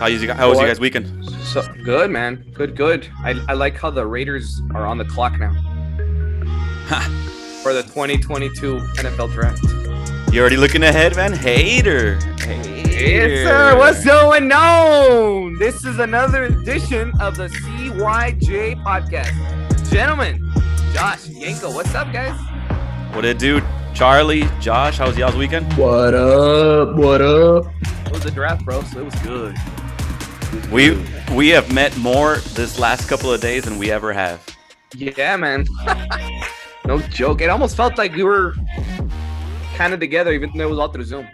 How you guys? How was you guys weekend? So good, man. Good, good. I, I like how the Raiders are on the clock now for the 2022 NFL Draft. You already looking ahead, man? Hater. Hater. Yes, sir. What's going on? This is another edition of the CYJ podcast. Gentlemen, Josh, Yenko, what's up, guys? What it do? Charlie, Josh, how was y'all's weekend? What up? What up? It was the draft, bro, so it was good. We we have met more this last couple of days than we ever have. Yeah, man. no joke. It almost felt like we were kind of together, even though it was all through Zoom.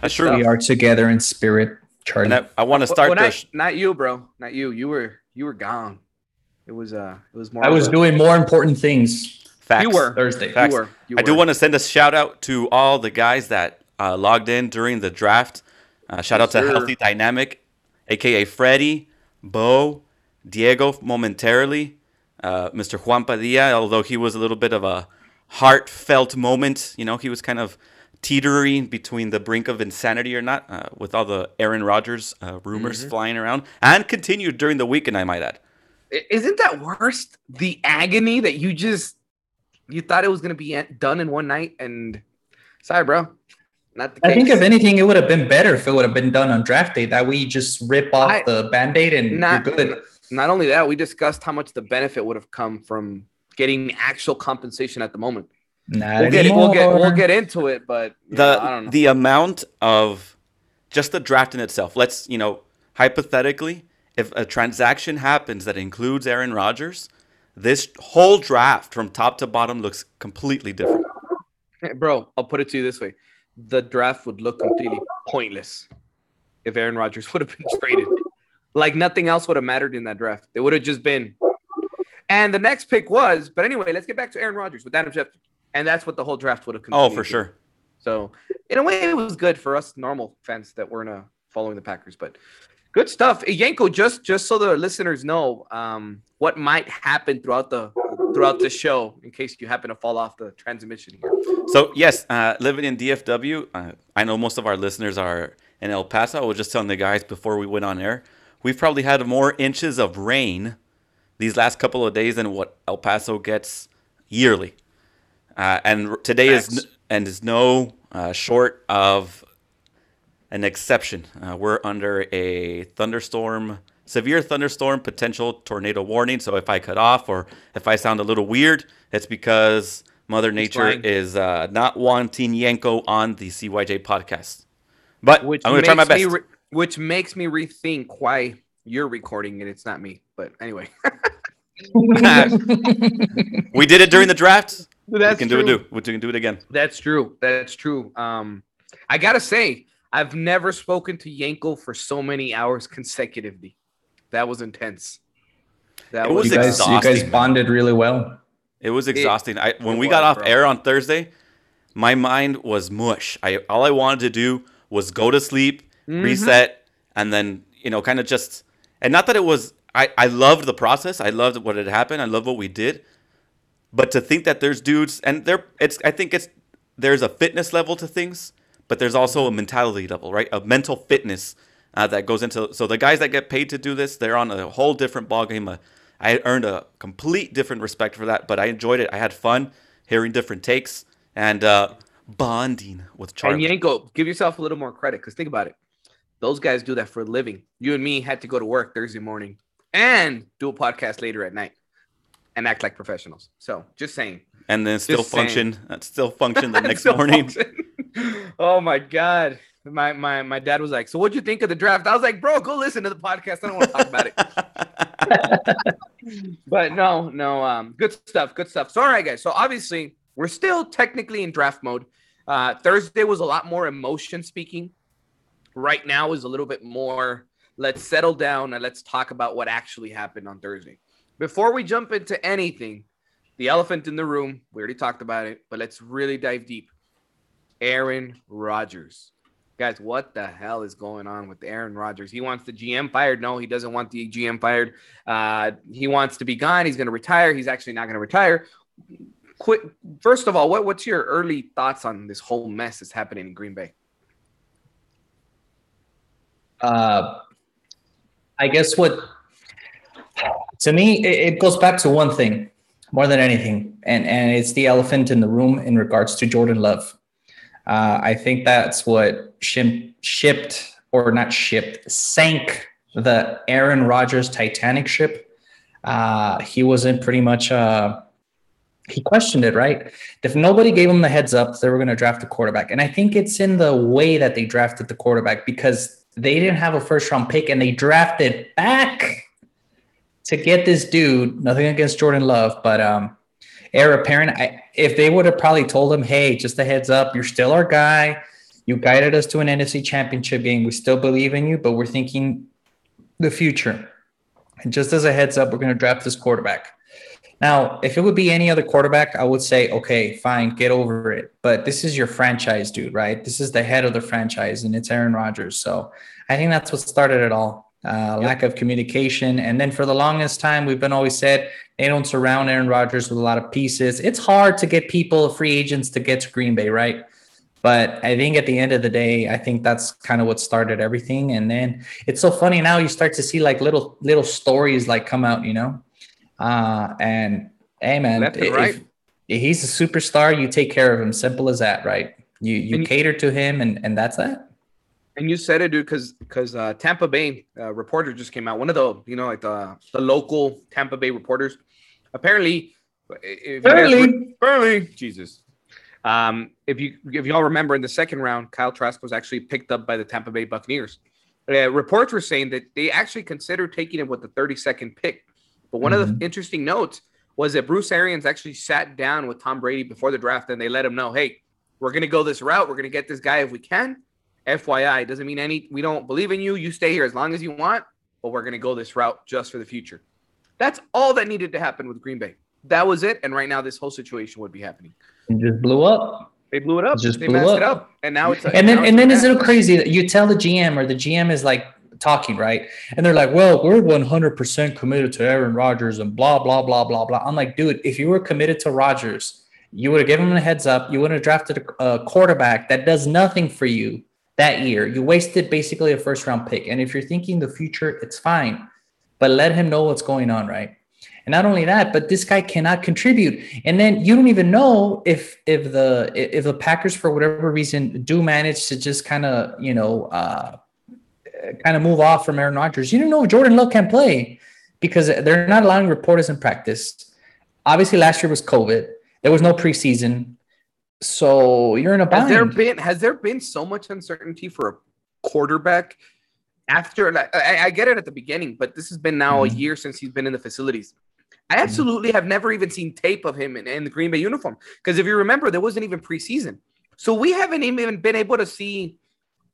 That's true. We are together in spirit, Charlie. And I, I want to start Well, the not, not you, bro. Not you. You were you were gone. It was uh it was more I was a- doing more important things facts. you were Thursday. Facts. You were. You I do want to send a shout out to all the guys that uh, logged in during the draft. Uh, shout out to sir. Healthy Dynamic, aka Freddie, Bo, Diego momentarily, uh, Mr. Juan Padilla, although he was a little bit of a heartfelt moment. You know, he was kind of teetering between the brink of insanity or not uh, with all the Aaron Rodgers uh, rumors Mm-hmm. flying around and continued during the weekend, I might add. Isn't that worst? The agony that you just you thought it was gonna be done in one night, and sorry, bro, not the I think if anything, it would have been better if it would have been done on draft day. That we just rip off I- the band-aid and not you're good. not only that, we discussed how much the benefit would have come from getting actual compensation at the moment. Not We'll get, we'll get we'll get into it, but the know, I don't know. the amount of just the draft in itself. Let's you know hypothetically, if a transaction happens that includes Aaron Rodgers, this whole draft from top to bottom looks completely different. Hey, Bro, I'll put it to you this way: the draft would look completely pointless if Aaron Rodgers would have been traded. Like nothing else would have mattered in that draft. It would have just been. And the next pick was, but anyway, let's get back to Aaron Rodgers with Adam Schefter, and that's what the whole draft would have. Oh, for to. sure. So in a way, it was good for us normal fans that weren't uh, following the Packers. But good stuff, Yenko. Just just so the listeners know um, what might happen throughout the throughout the show, in case you happen to fall off the transmission here. So yes, uh, living in DFW, uh, I know most of our listeners are in El Paso. I was just telling the guys before we went on air, we've probably had more inches of rain these last couple of days than what El Paso gets yearly. Uh, and today is n- and is no uh, short of an exception. Uh, we're under a thunderstorm, severe thunderstorm, potential tornado warning. So if I cut off or if I sound a little weird, it's because Mother Nature is uh, not wanting Yenko on the CYJ podcast. But Which I'm going to try my makes me best. re- which makes me rethink why you're recording and it's not me. But anyway, we did it during the draft. we That's can do it. Do we can do it again. That's true. That's true. Um, I gotta say, I've never spoken to Yenko for so many hours consecutively. That was intense. That It was you guys, you guys bonded really well. It was exhausting. I when it we got off bro. air on Thursday, my mind was mush. I all I wanted to do was go to sleep, Mhm. reset, and then you know, kind of just and not that it was. I I loved the process. I loved what had happened. I love what we did. But to think that there's dudes and there, it's I think it's there's a fitness level to things, but there's also a mentality level, right? A mental fitness uh, that goes into. So the guys that get paid to do this, they're on a whole different ballgame. Uh, I earned a complete different respect for that, but I enjoyed it. I had fun hearing different takes and uh, bonding with Charlie. And. Yenko, give yourself a little more credit because think about it. Those guys do that for a living. You and me had to go to work Thursday morning and do a podcast later at night and act like professionals. So just saying. and then still Just function, uh, still function the next morning. oh my god. My, my my dad was like, So what'd you think of the draft? I was like, bro, go listen to the podcast. I don't want to talk about it. but no, no, um, good stuff, good stuff. So all right, guys. So obviously we're still technically in draft mode. Uh, Thursday was a lot more emotion speaking. Right now is a little bit more. Let's settle down and let's talk about what actually happened on Thursday. Before we jump into anything, the elephant in the room. We already talked about it, but let's really dive deep. Aaron Rodgers. Guys, what the hell is going on with Aaron Rodgers? He wants the GM fired. No, he doesn't want the GM fired. Uh, he wants to be gone. He's going to retire. He's actually not going to retire. First of all, what, what's your early thoughts on this whole mess that's happening in Green Bay? uh, I guess what to me it, it goes back to one thing more than anything, and and it's the elephant in the room in regards to Jordan Love. Uh, I think that's what shim, shipped or not shipped sank the Aaron Rodgers Titanic ship. Uh, he wasn't pretty much. Uh, he questioned it, right? If nobody gave him the heads up, they were going to draft a quarterback, and I think it's in the way that they drafted the quarterback because they didn't have a first round pick and they drafted back to get this dude. Nothing against Jordan Love, but um, heir apparent. I, if they would have probably told him, "Hey, just a heads up, you're still our guy. You guided us to an NFC Championship game. We still believe in you, but we're thinking the future. And just as a heads up, we're going to draft this quarterback." Now, if it would be any other quarterback, I would say, okay, fine, get over it. But this is your franchise, dude, right? This is the head of the franchise, and it's Aaron Rodgers. So I think that's what started it all. Uh, yep. Lack of communication, and then for the longest time, we've been always said they don't surround Aaron Rodgers with a lot of pieces. It's hard to get people, free agents, to get to Green Bay, right? But I think at the end of the day, I think that's kind of what started everything. And then it's so funny now you start to see like little little stories like come out, you know uh, and hey, man, Left if, right. if he's a superstar, you take care of him. Simple as that, right? You you and cater to him, and and that's that. And you said it, dude, because because uh, Tampa Bay uh, reporter just came out. One of the you know like the the local Tampa Bay reporters. Apparently, if apparently, apparently, Jesus. Um, if you if y'all remember in the second round, Kyle Trask was actually picked up by the Tampa Bay Buccaneers. Uh, reports were saying that they actually considered taking him with the 32nd pick but one mm-hmm. of the mm-hmm. interesting notes was that Bruce Arians actually sat down with Tom Brady before the draft and they let him know, hey, we're going to go this route. We're going to get this guy if we can. FYI, doesn't mean any, we don't believe in you. You stay here as long as you want, but we're going to go this route just for the future. That's all that needed to happen with Green Bay. That was it. And right now, this whole situation would be happening. It just blew up. They blew it up. It just they blew messed up. it up. And now it's a, and then and then is it crazy that you tell the GM or the GM is like talking, right? And they're like, well, we're 100% committed to Aaron Rodgers and blah, blah, blah, blah, blah. I'm like, dude, if you were committed to Rodgers, you would have given him a heads up. You would have drafted a, quarterback that does nothing for you that year. You wasted basically a first round pick. And if you're thinking the future, it's fine, but let him know what's going on, right? And not only that, but this guy cannot contribute. And then you don't even know if if the if the Packers for whatever reason do manage to just kind of you know uh, kind of move off from Aaron Rodgers. You don't know if Jordan Love can play because they're not allowing reporters in practice. Obviously, last year was COVID. There was no preseason, so you're in a bind. Has there been has there been so much uncertainty for a quarterback after? I, I get it at the beginning, but this has been now mm-hmm. a year since he's been in the facilities. I absolutely mm-hmm. have never even seen tape of him in, in the Green Bay uniform because if you remember, there wasn't even preseason, so we haven't even been able to see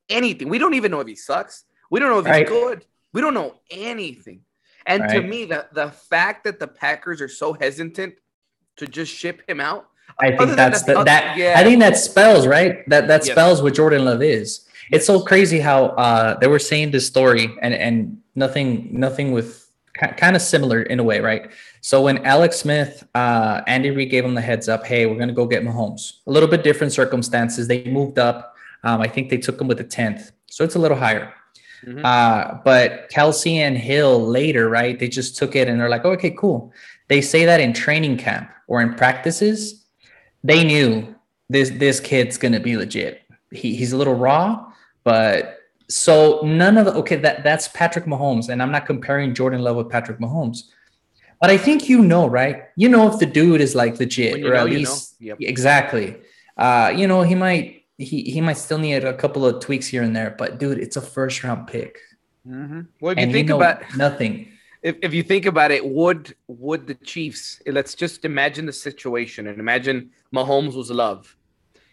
anything. We don't even know if he sucks. We don't know if he's good. We don't know anything. And right. to me, the, the fact that the Packers are so hesitant to just ship him out. I think that's the, that. Yeah. I think that spells right. That that spells what Jordan Love is. It's so crazy how uh, they were saying this story and and nothing nothing with kind of similar in a way, right? So when Alex Smith, uh, Andy Reid gave him the heads up, hey, we're gonna go get Mahomes. A little bit different circumstances. They moved up. Um, I think they took him with the tenth, so it's a little higher. Mm-hmm. Uh, but Kelce and Hill later, right? They just took it and they're like, oh, okay, cool. They say that in training camp or in practices, they knew this this kid's gonna be legit. He, he's a little raw, but so none of the okay, that that's Patrick Mahomes, and I'm not comparing Jordan Love with Patrick Mahomes. But I think you know, right? You know if the dude is like legit, or know, at least you know. yep. exactly. Uh, you know, he might he he might still need a couple of tweaks here and there, but dude, it's a first round pick. Mm-hmm. Well, if you think you about nothing, if, if you think about it, would would the Chiefs? Let's just imagine the situation and imagine Mahomes was love.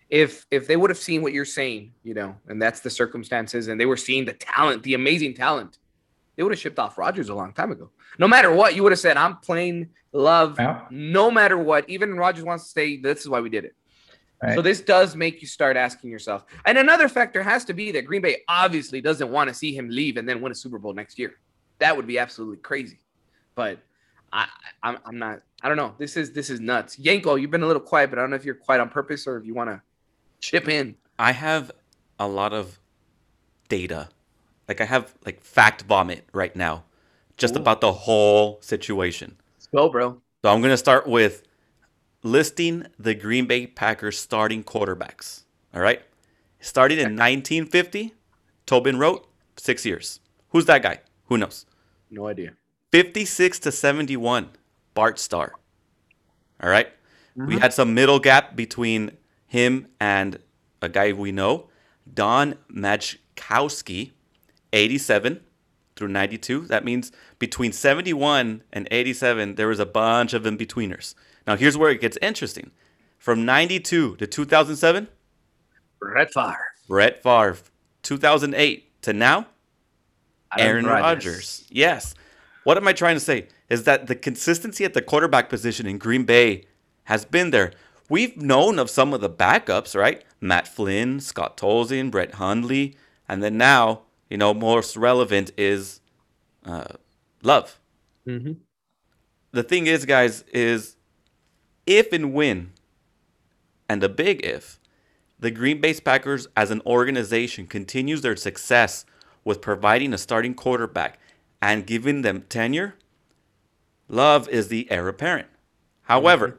If if they would have seen what you're saying, you know, and that's the circumstances, and they were seeing the talent, the amazing talent, they would have shipped off Rodgers a long time ago. No matter what, you would have said, "I'm playing love." Yeah. No matter what, even Rodgers wants to say, This is why we did it. Right. So this does make you start asking yourself. And another factor has to be that Green Bay obviously doesn't want to see him leave and then win a Super Bowl next year. That would be absolutely crazy. But I, I'm, I'm not. I don't know. This is this is nuts. Yenko, you've been a little quiet, but I don't know if you're quiet on purpose or if you want to chip in. I have a lot of data like I have like fact vomit right now, just Ooh. about the whole situation. Let's go, bro. So I'm gonna start with listing the Green Bay Packers starting quarterbacks. All right, starting in 1950, Tobin Rote six years. Who's that guy? Who knows? No idea. 56 to 71, Bart Starr. All right? We Mhm. had some middle gap between him and a guy we know, Don Majkowski, 87 through 92. That means between 71 and 87, there was a bunch of in betweeners. Now, here's where it gets interesting. From 92 to 2007, Brett Favre. Brett Favre. 2008 to now, Aaron. Rodgers. Yes. What am I trying to say? Is that the consistency at the quarterback position in Green Bay has been there. We've known of some of the backups, right? Matt Flynn, Scott Tolzien, Brett Hundley, and then now, you know, most relevant is uh, Love. Mhm. The thing is, guys, is if and when, and a big if, the Green Bay Packers as an organization continues their success with providing a starting quarterback and giving them tenure, Love is the heir apparent. However, mm-hmm.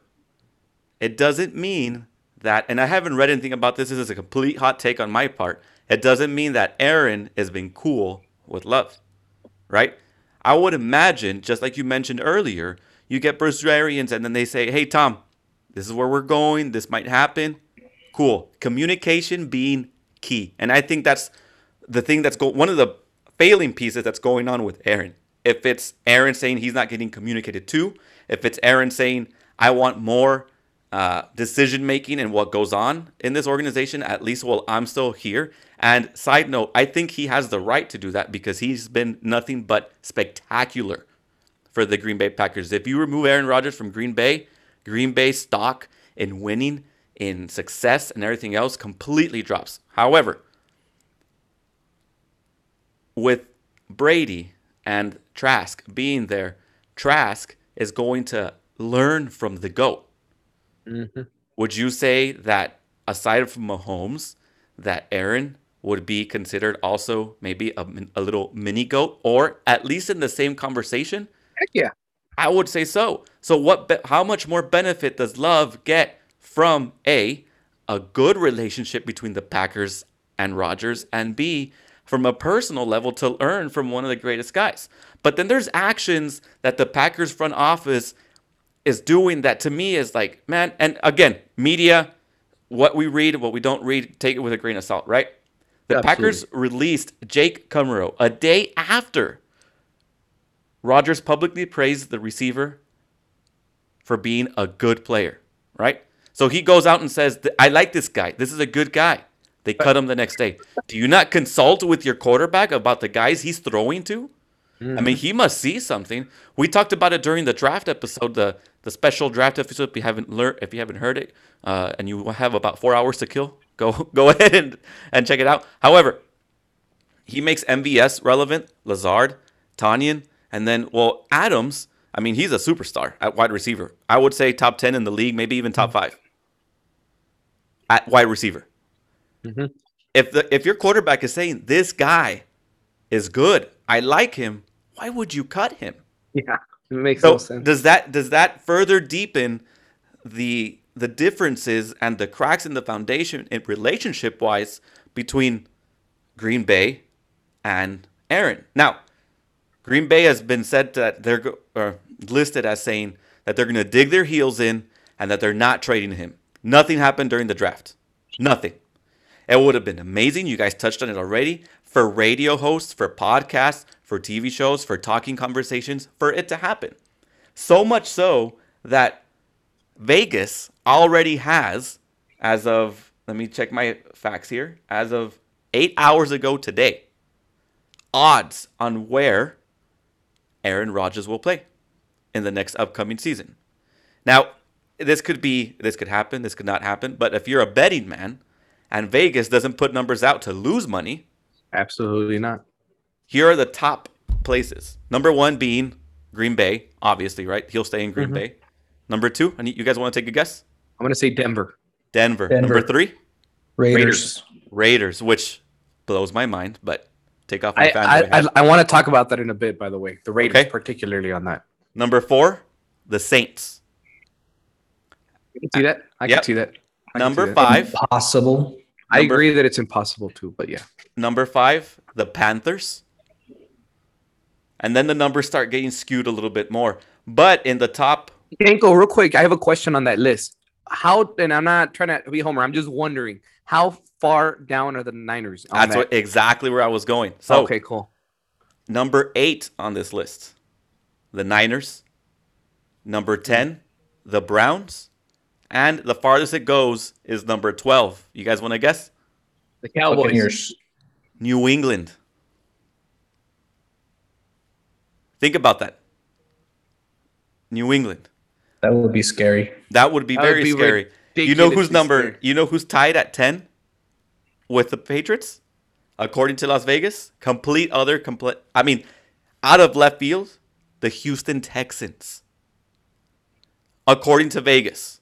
it doesn't mean that, and I haven't read anything about this, this is a complete hot take on my part. It doesn't mean that Aaron has been cool with Love, right? I would imagine, just like you mentioned earlier, you get Bruce Arians and then they say, hey, Tom, this is where we're going. This might happen. Cool. Communication being key. And I think that's the thing that's go- one of the failing pieces that's going on with Aaron. If it's Aaron saying he's not getting communicated to, if it's Aaron saying, I want more uh, decision making and what goes on in this organization, at least while I'm still here. And side note, I think he has the right to do that because he's been nothing but spectacular for the Green Bay Packers. If you remove Aaron Rodgers from Green Bay, Green Bay stock in winning, in success, and everything else completely drops. However, with Brady and Trask being there, Trask is going to learn from the GOAT. Mhm. Would you say that aside from Mahomes, that Aaron would be considered also maybe a, a little mini GOAT or at least in the same conversation? Heck yeah. I would say so. So what be- how much more benefit does Love get from A a good relationship between the Packers and Rodgers and B from a personal level to learn from one of the greatest guys. But then there's actions that the Packers front office is doing that to me is like, man, and again, media, what we read, what we don't read, take it with a grain of salt, right? The Packers released Jake Kumerow a day after Rodgers publicly praised the receiver for being a good player, right? So he goes out and says, I like this guy. This is a good guy. They cut him the next day. Do you not consult with your quarterback about the guys he's throwing to? I mean, he must see something. We talked about it during the draft episode, the the special draft episode. If you haven't learned, if you haven't heard it, uh, and you have about four hours to kill, go go ahead and, and check it out. However, he makes MVS relevant, Lazard, Tonyan, and then well Adams. I mean, he's a superstar at wide receiver. I would say top ten in the league, maybe even top five at wide receiver. Mhm. If the if your quarterback is saying this guy is good, I like him, why would you cut him? Yeah. It makes So no sense. does that does that further deepen the the differences and the cracks in the foundation in relationship wise between Green Bay and Aaron? Now, Green Bay has been said that they're or listed as saying that they're going to dig their heels in and that they're not trading him. Nothing happened during the draft. Nothing. It would have been amazing. You guys touched on it already for radio hosts, for podcasts, for TV shows, for talking conversations, for it to happen. So much so that Vegas already has, as of, let me check my facts here, as of eight hours ago today, odds on where Aaron Rodgers will play in the next upcoming season. Now, this could be, this could happen, this could not happen, but if you're a betting man and Vegas doesn't put numbers out to lose money, Absolutely not. here are the top places. Number one being Green Bay, obviously, right? He'll stay in Green Mhm. Bay. Number two, I need, you guys want to take a guess? I'm gonna say Denver. Denver. Denver. Number three, Raiders. Raiders, Raiders, which blows my mind, but take off my I I. I, I want to talk about that in a bit. By the way, the Raiders Okay. particularly on that. Number four, the Saints. I can see that. I Yep. can see that. I Number see that. five, Possible. I Number- agree that it's impossible too, but yeah. number five, the Panthers. And then the numbers start getting skewed a little bit more. But in the top, Yenko, real quick, I have a question on that list. How and I'm not trying to be Homer. I'm just wondering how far down are the Niners? On that's that? what, exactly where I was going. So okay, cool. number eight on this list, the Niners. Number 10, the Browns. And the farthest it goes is number 12. You guys want to guess? The Cowboys. Buccaneers. New England. Think about that. New England. That would be scary. That would be That would very be scary. You know who's number? scary. You know who's tied at ten with the Patriots, according to Las Vegas. Complete other complete. I mean, out of left field, the Houston Texans, according to Vegas.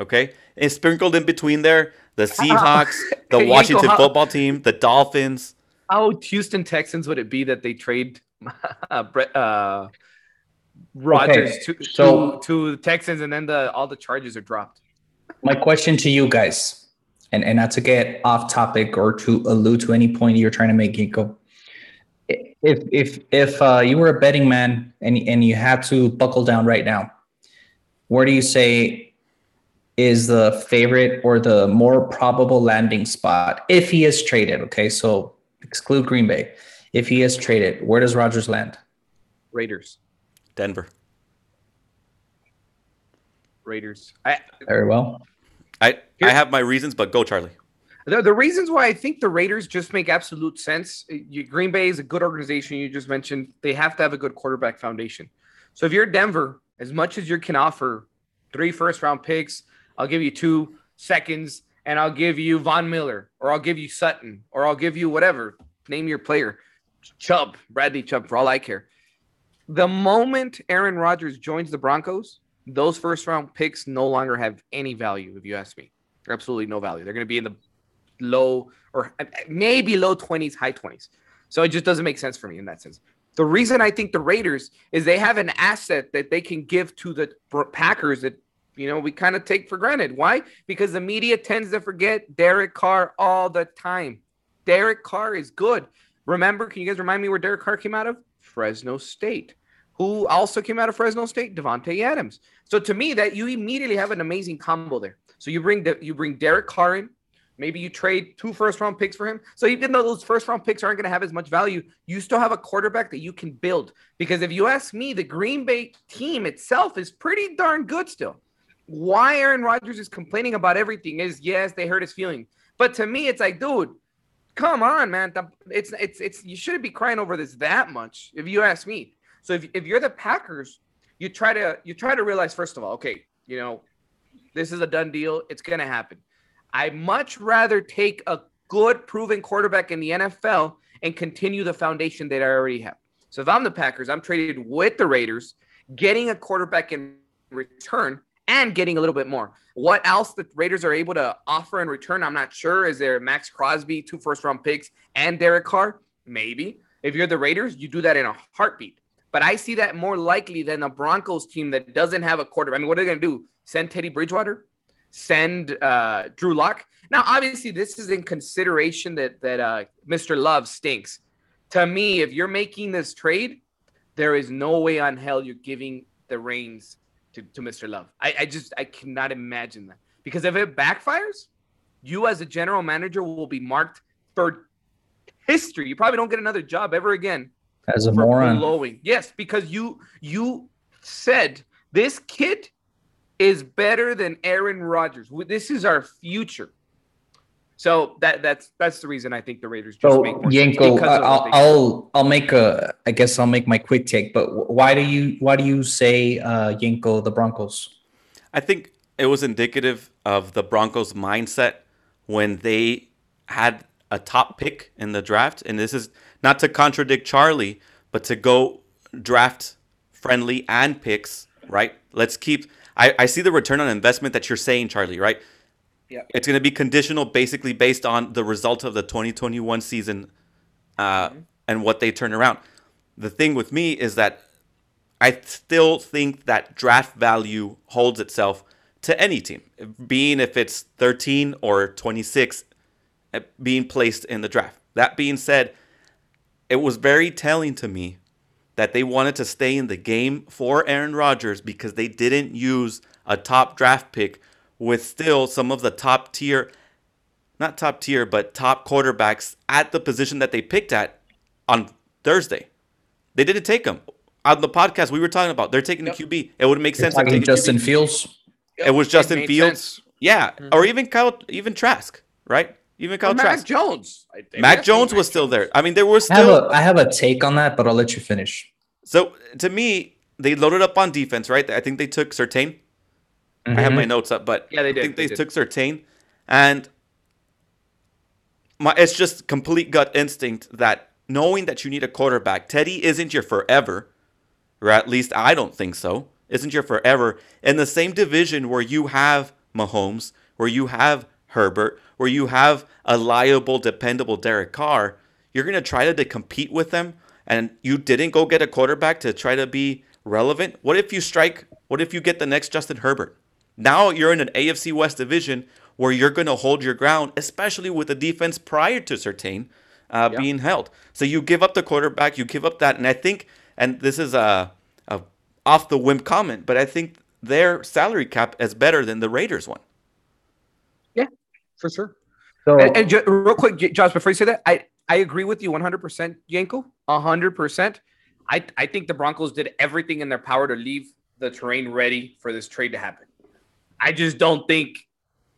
Okay, and sprinkled in between there, the Seahawks, the Washington football team, the Dolphins. How Houston Texans would it be that they trade uh, Brett, uh, Rodgers Okay, to, so- to to the Texans and then the all the charges are dropped? My question to you guys, and, and not to get off topic or to allude to any point you're trying to make, Yenko. If if if uh, you were a betting man and and you had to buckle down right now, where do you say is the favorite or the more probable landing spot if he is traded? Okay, so exclude Green Bay. If he is traded, where does Rodgers land? Raiders, Denver. Raiders. I, Very well. I I have my reasons, but go Charlie. The, the reasons why I think the Raiders just make absolute sense. You, Green Bay is a good organization. You just mentioned they have to have a good quarterback foundation. So if you're Denver, as much as you can offer three first round picks, I'll give you two seconds, and I'll give you Von Miller, or I'll give you Sutton, or I'll give you whatever. Name your player, Chubb, Bradley Chubb, for all I care. The moment Aaron Rodgers joins the Broncos, those first round picks no longer have any value. If you ask me, they're absolutely no value. They're going to be in the low or uh, maybe low 20s, high 20s. So it just doesn't make sense for me in that sense. The reason I think the Raiders is they have an asset that they can give to the Packers that you know we kind of take for granted. Why? Because the media tends to forget Derek Carr all the time. Derek Carr is good. Remember, can you guys remind me where Derek Carr came out of? Fresno State. Who also came out of Fresno State? Davante Adams. So to me, that you immediately have an amazing combo there. So you bring you bring Derek Carr in, Maybe you trade two first round picks for him. So even though those first round picks aren't going to have as much value, you still have a quarterback that you can build. Because if you ask me, the Green Bay team itself is pretty darn good still. Why Aaron Rodgers is complaining about everything is yes, they hurt his feelings. But to me, it's like, dude, come on, man. It's it's it's you shouldn't be crying over this that much, if you ask me. So if, if you're the Packers, you try to you try to realize first of all, okay, you know, this is a done deal. It's gonna happen. I much rather take a good proven quarterback in the NFL and continue the foundation that I already have. So if I'm the Packers, I'm traded with the Raiders, getting a quarterback in return and getting a little bit more. What else the Raiders are able to offer in return, I'm not sure. Is there Maxx Crosby, two first round picks, and Derek Carr? Maybe. If you're the Raiders, you do that in a heartbeat. But I see that more likely than the Broncos team that doesn't have a quarterback. I mean, what are they going to do? Send Teddy Bridgewater? Send uh, Drew Lock? Now, obviously, this is in consideration that that uh, Mr. Love stinks. To me, if you're making this trade, there is no way on hell you're giving the reins to, to Mr. Love. I, I just I cannot imagine that because if it backfires, you as a general manager will be marked for history. You probably don't get another job ever again As a moron. blowing. Yes, because you you said this kid is better than Aaron Rodgers. This is our future. So that that's that's the reason I think the Raiders just So make more sense Yenko, because of I'll, I'll I'll make a I guess I'll make my quick take. But why do you why do you say uh, Yenko the Broncos? I think it was indicative of the Broncos' mindset when they had a top pick in the draft. And this is not to contradict Charlie, but to go draft friendly and picks, right? Let's keep. I, I see the return on investment that you're saying, Charlie, right? Yeah. It's going to be conditional basically based on the result of the 2021 season uh, and what they turn around. The thing with me is that I still think that draft value holds itself to any team, being if it's 13 or 26 uh, being placed in the draft. That being said, it was very telling to me that they wanted to stay in the game for Aaron Rodgers because they didn't use a top draft pick with still some of the top tier, not top tier, but top quarterbacks at the position that they picked at on Thursday. They didn't take him. On the podcast we were talking about, they're taking Yep. the QB. It would make sense to Talking take Justin QB. Fields. It was Justin made Fields. sense. Yeah, Mhm. or even Kyle, even Trask, right? Even Kyle Or Mac Trask. Jones. I think. Mac Definitely Jones Mac was still Jones. there. I mean, there was I have, still a, I have a take on that, but I'll let you finish. So to me, they loaded up on defense, right? I think they took Surtain. I have my mm-hmm. notes up, but Yeah, they I think they, they did. took Surtain, and my it's just complete gut instinct that knowing that you need a quarterback, Teddy isn't your forever, or at least I don't think so. Isn't your forever in the same division where you have Mahomes, where you have Herbert, where you have a liable, dependable Derek Carr? You're gonna try to, to compete with them, and you didn't go get a quarterback to try to be relevant. What if you strike? What if you get the next Justin Herbert? Now you're in an AFC West division where you're going to hold your ground, especially with the defense prior to Surtain uh, Yeah. being held. So you give up the quarterback, you give up that, and I think, and this is a, a off the whim comment, but I think their salary cap is better than the Raiders one. Yeah, for sure. So And, and ju- real quick, J- Josh, before you say that, I, I agree with you 100%, Yenko, 100%. I, I think the Broncos did everything in their power to leave the terrain ready for this trade to happen. I just don't think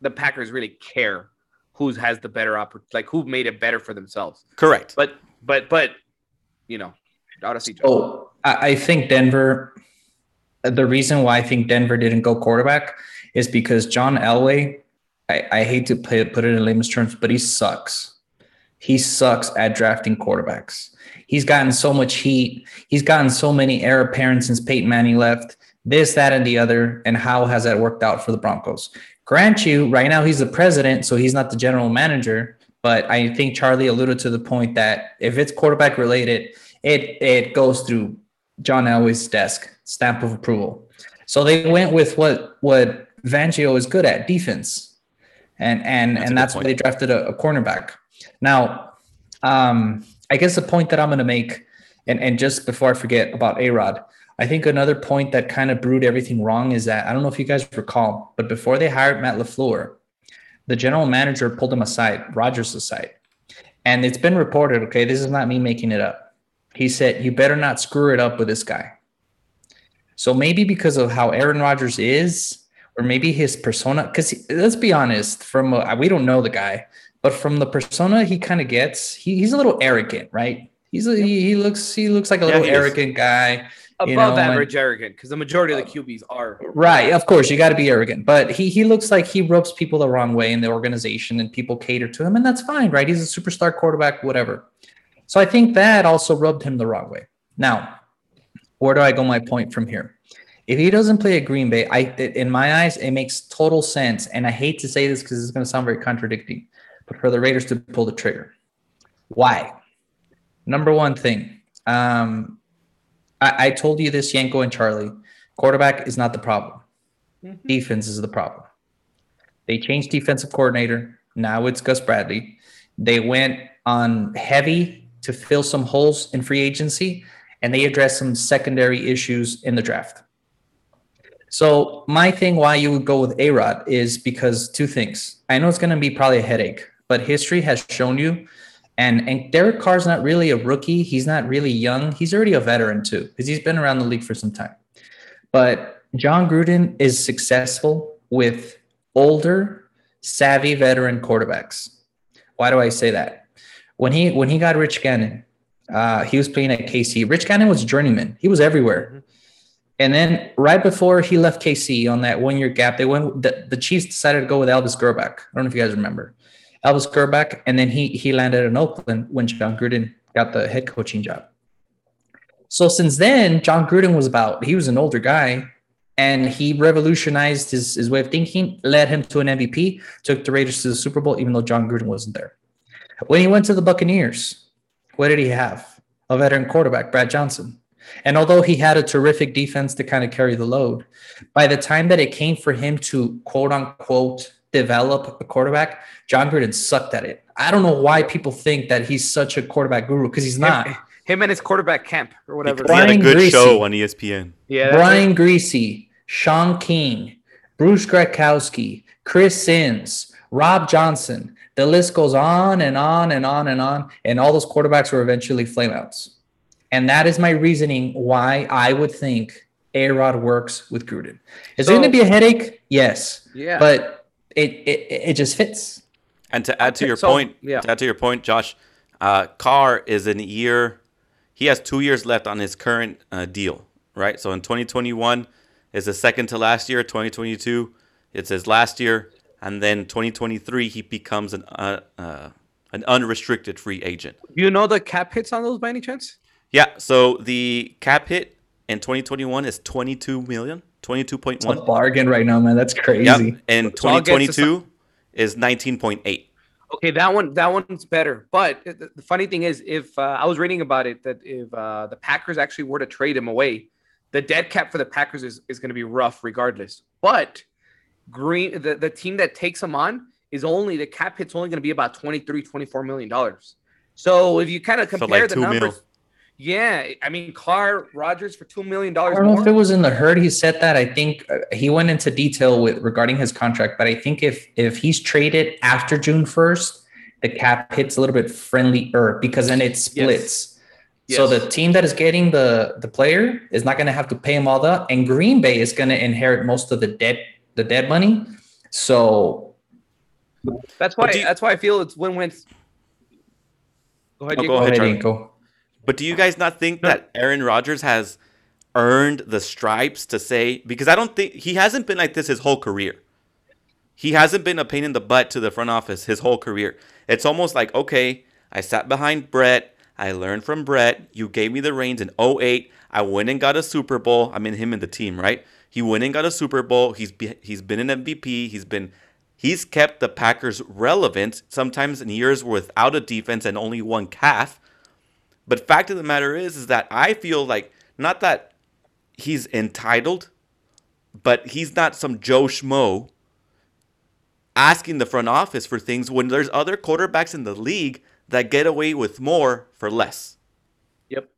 the Packers really care who has the better opportunity, like who made it better for themselves. Correct. But, but, but, you know, ought to see. Josh. So I, I think Denver. The reason why I think Denver didn't go quarterback is because John Elway. I, I hate to put it, put it in layman's terms, but he sucks. He sucks at drafting quarterbacks. He's gotten so much heat. He's gotten so many heir apparents since Peyton Manning left. This, that, and the other. And how has that worked out for the Broncos? Grant you, right now he's the president, so he's not the general manager. But I think Charlie alluded to the point that if it's quarterback related, it it goes through John Elway's desk, stamp of approval. So they went with what what Fangio is good at, defense, and and That's and that's why they drafted a, a cornerback. Now, um, I guess the point that I'm going to make, and and just before I forget about A Rod, I think another point that kind of brewed everything wrong is that I don't know if you guys recall, but before they hired Matt Lafleur, the general manager pulled him aside, Rodgers aside, and it's been reported. Okay, this is not me making it up. He said, "You better not screw it up with this guy." So maybe because of how Aaron Rodgers is, or maybe his persona, because let's be honest, from a, we don't know the guy, but from the persona he kind of gets, he, he's a little arrogant, right? He's a, he, he looks he looks like a Yeah, little he is. arrogant guy. Above you know, average arrogant because the majority of the QBs are. Right, of course, you got to be arrogant, but he he looks like he rubs people the wrong way in the organization, and people cater to him, and that's fine, right? He's a superstar quarterback, whatever. So I think that also rubbed him the wrong way. Now, where do I go? My point from here. If he doesn't play at Green Bay, I in my eyes it makes total sense, and I hate to say this because it's going to sound very contradicting, but for the Raiders to pull the trigger. Why? Number one thing, um, I, I told you this, Yenko and Charlie. Quarterback is not the problem. Mm-hmm. Defense is the problem. They changed defensive coordinator. Now it's Gus Bradley. They went on heavy to fill some holes in free agency, and they addressed some secondary issues in the draft. So my thing why you would go with A Rod is because two things. I know it's going to be probably a headache, but history has shown you, and and Derek Carr's not really a rookie. He's not really young. He's already a veteran too, because he's been around the league for some time. But Jon Gruden is successful with older, savvy veteran quarterbacks. Why do I say that? When he when he got Rich Gannon, uh, he was playing at KC. Rich Gannon was a journeyman. He was everywhere. And then right before he left KC on that one year gap, they went. The, the Chiefs decided to go with Elvis Grbac. I don't know if you guys remember Elvis Grbac, and then he he landed in Oakland when Jon Gruden got the head coaching job. So since then, Jon Gruden was about. He was an older guy, and he revolutionized his his way of thinking, led him to an MVP, took the Raiders to the Super Bowl, even though Jon Gruden wasn't there. When he went to the Buccaneers, what did he have? A veteran quarterback, Brad Johnson. And although he had a terrific defense to kind of carry the load, by the time that it came for him to quote unquote develop a quarterback, Jon Gruden sucked at it. I don't know why people think that he's such a quarterback guru because he's not. Him, him and his quarterback camp or whatever. Because he had a Brian good Griese. show on ESPN. Yeah, Brian it. Griese, Shaun King, Bruce Gradkowski, Chris Sims, Rob Johnson. The list goes on and on and on and on. And all those quarterbacks were eventually flameouts. And that is my reasoning why I would think A Rod works with Gruden. Is So- it going to be a headache? Yes. Yeah. But it, it, it just fits. And to add to your so, point, yeah. to add to your point, Josh, uh, Carr is in a year. He has two years left on his current uh, deal, right? So in 2021 is the second to last year. 2022, it's his last year, and then 2023 he becomes an uh, uh, an unrestricted free agent. Do you know the cap hits on those by any chance? Yeah. So the cap hit in 2021 is 22 million, It's a 22.1. bargain right now, man. That's crazy. Yep. And So I'll get to 2022 is 19.8. Okay, that one that one's better. But the, the funny thing is, if uh, I was reading about it, that if uh, the Packers actually were to trade him away, the dead cap for the Packers is, is going to be rough regardless. But Green, the, the team that takes him on is only the cap hit's only going to be about 23, 24 million dollars. So if you kind of So, compare like, the two mil. Numbers, yeah, I mean Carr Rodgers for two million dollars. I don't know if it was in the herd he said that. I think uh, he went into detail with regarding his contract, but I think if if he's traded after June first, the cap hits a little bit friendlier because then it splits. So Yes. the team that is getting the the player is not going to have to pay him all that, and Green Bay is going to inherit most of the debt the dead money. So That's why you- that's why I feel it's win-win. Go ahead, Oh, Diego. go ahead, Charlie. But do you guys not think that Aaron Rodgers has earned the stripes to say because I don't think he hasn't been like this his whole career. He hasn't been a pain in the butt to the front office his whole career. It's almost like, okay, I sat behind Brett, I learned from Brett, you gave me the reins in 08, I went and got a Super Bowl. I mean him and the team, right? He went and got a Super Bowl. He's be, he's been an MVP. He's been he's kept the Packers relevant sometimes in years without a defense and only one calf. But fact of the matter is, is that I feel like not that he's entitled, but he's not some Joe Schmo asking the front office for things when there's other quarterbacks in the league that get away with more for less. Yep.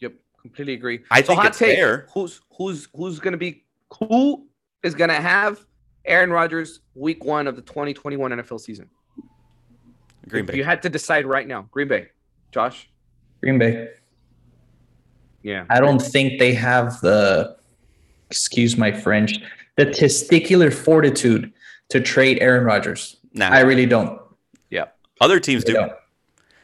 Yep. Completely agree. I think hot it's fair. Who's who's who's gonna be who is gonna have Aaron Rodgers week one of the 2021 NFL season? Green Bay. You had to decide right now. Green Bay. Josh? Green Bay. Yeah. I don't think they have the, excuse my French, the testicular fortitude to trade Aaron Rodgers. Nah, I really don't. Yeah. other teams They do. don't.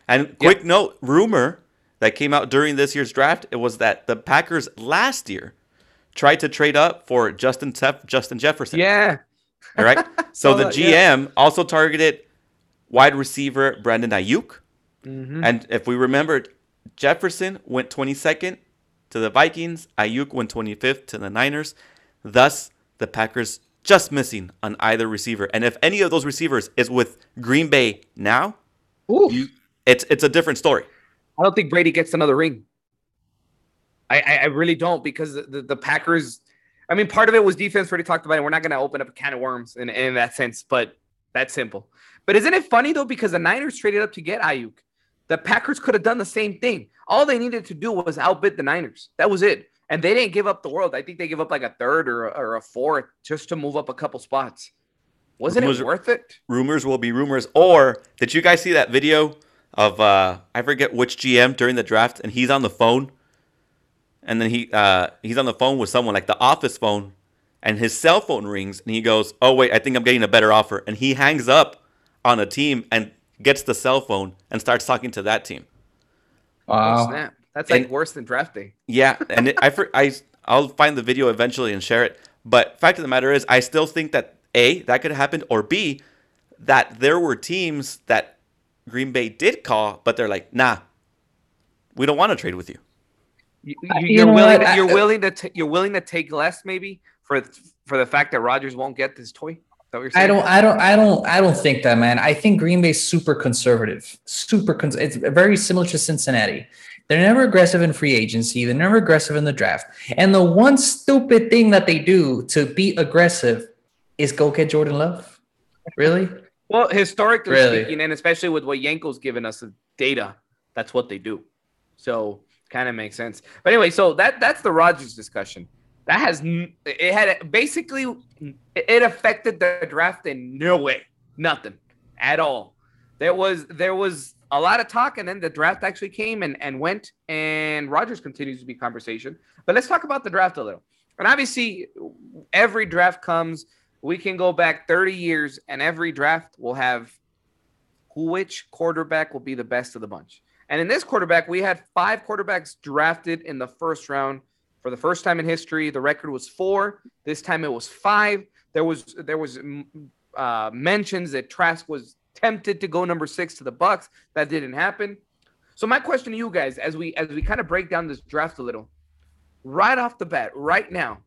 And quick note, rumor that came out during this year's draft, it was that the Packers last year tried to trade up for Justin Tef- Justin Jefferson. Yeah. All right. So the GM yeah. also targeted wide receiver Brandon Aiyuk. Mhm. And if we remember, Jefferson went 22nd to the Vikings. Aiyuk went 25th to the Niners. Thus, the Packers just missing on either receiver. And if any of those receivers is with Green Bay now, Ooh. it's it's a different story. I don't think Brady gets another ring. I, I, I really don't because the, the, Packers. I mean, part of it was defense. We already talked about it. We're not going to open up a can of worms in, in that sense, but that's simple. But isn't it funny though? Because the Niners traded up to get Aiyuk. The Packers could have done the same thing. All they needed to do was outbid the Niners. That was it. And they didn't give up the world. I think they gave up like a third or, a- or a fourth just to move up a couple spots. Wasn't Was it it- worth it? Rumors will be rumors. Or did you guys see that video of uh I forget which GM during the draft and he's on the phone and then he uh he's on the phone with someone like the office phone and his cell phone rings and he goes, "Oh wait, I think I'm getting a better offer." And he hangs up on a team and gets the cell phone and starts talking to that team. Oh, Wow. snap. That's like And- worse than draft day. Yeah, and it, I, for, I I'll find the video eventually and share it. But fact of the matter is, I still think that a that could have happened, or b that there were teams that Green Bay did call, but they're like, nah, we don't want to trade with you. You, Uh, you, you are know willing. what? You're willing to. ta- you're willing to take less, maybe for for the fact that Rodgers won't get this toy. That what you're saying? I don't, I don't, I don't, I don't think that, man. I think Green Bay's super conservative, super. Cons- it's very similar to Cincinnati. They're never aggressive in free agency. They're never aggressive in the draft. And the one stupid thing that they do to be aggressive is go get Jordan Love. Really? Well, historically Really? speaking, and especially with what Yenko's given us of data, that's what they do. So kind of makes sense. But anyway, so that that's the Rodgers discussion. That has it had basically it affected the draft in no way, nothing at all. There was there was a lot of talk, and then the draft actually came and and went, and Rodgers continues to be conversation. But let's talk about the draft a little. And obviously, every draft comes we can go back 30 years and every draft will have which quarterback will be the best of the bunch. And in this quarterback, we had five quarterbacks drafted in the first round for the first time in history. The record was four. This time it was five. There was there was mm, uh, mentions that Trask was tempted to go number six to the Bucks. That didn't happen. So my question to you guys, as we as we kind of break down this draft a little, right off the bat, right now,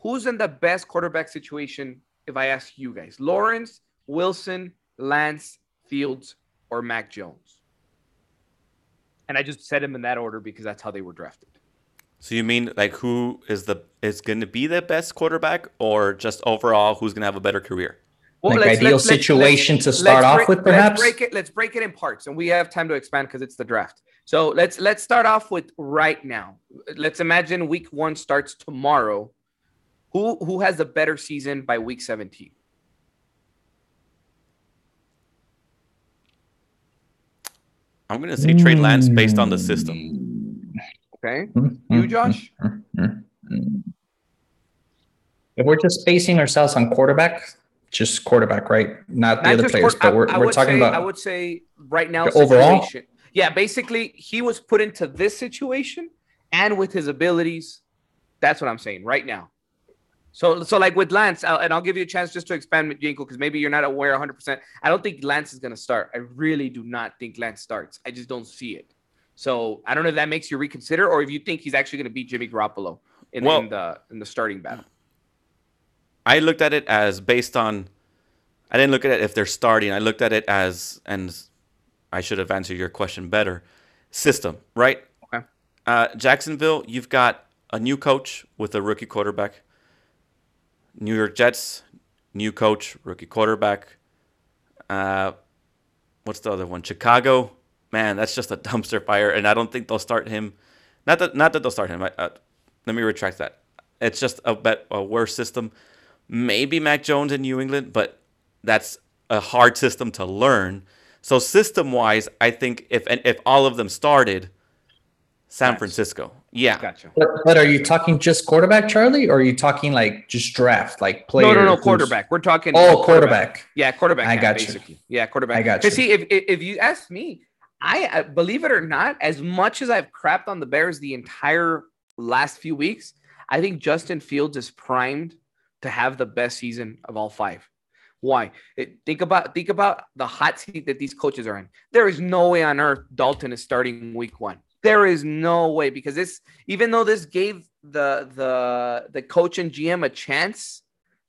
who's in the best quarterback situation if I ask you guys? Lawrence, Wilson, Lance, Fields, or Mac Jones? And I just said them in that order because that's how they were drafted. So you mean like who is the is going to be the best quarterback, or just overall who's going to have a better career? like let's- ideal let's- let's- situation to let's start off break- with, perhaps. Let's break it. Let's break it in parts, and we have time to expand because it's the draft. So let's let's start off with right now. Let's imagine week one starts tomorrow. Who who has a better season by week seventeen? I'm going to say Trey Lance based on the system. Hmm. Okay, Mm, you, Josh. mm, mm, mm. If we're just basing ourselves on quarterback, just quarterback, right? Not the Not other players, but we're, I we're talking say, about I would say right now overall? situation. Yeah, basically he was put into this situation, and with his abilities, that's what I'm saying right now. So, so like with Lance, I'll, and I'll give you a chance just to expand, Yenko, because maybe you're not aware 100. percent I don't think Lance is going to start. I really do not think Lance starts. I just don't see it. So I don't know if that makes you reconsider, or if you think he's actually going to beat Jimmy Garoppolo in, Well- in the in the starting battle. I looked at it as based on. I didn't look at it if they're starting. I looked at it as, and I should have answered your question better. System, right? Okay. Uh, Jacksonville, you've got a new coach with a rookie quarterback. New York Jets, new coach, rookie quarterback. Uh, what's the other one? Chicago, man, that's just a dumpster fire, and I don't think they'll start him. Not that, not that they'll start him. I, uh, let me retract that. It's just a bet a worse system. Maybe Mac Jones in New England, but that's a hard system to learn. So system wise, I think if if all of them started, San Nice. Francisco, yeah, Gotcha. But, but are you talking just quarterback, Charlie, or are you talking like just draft, like player? No, no, no, who's- quarterback. We're talking. Oh, quarterback. Yeah, quarterback. I yeah, got you. basically. Yeah, quarterback. I got Because you. see, if, if if you ask me, I uh, believe it or not, as much as I've crapped on the Bears the entire last few weeks, I think Justin Fields is primed to have the best season of all five. Why? It- think about think about the hot seat that these coaches are in. There is no way on earth Dalton is starting week one. There is no way because this, even though this gave the the the coach and GM a chance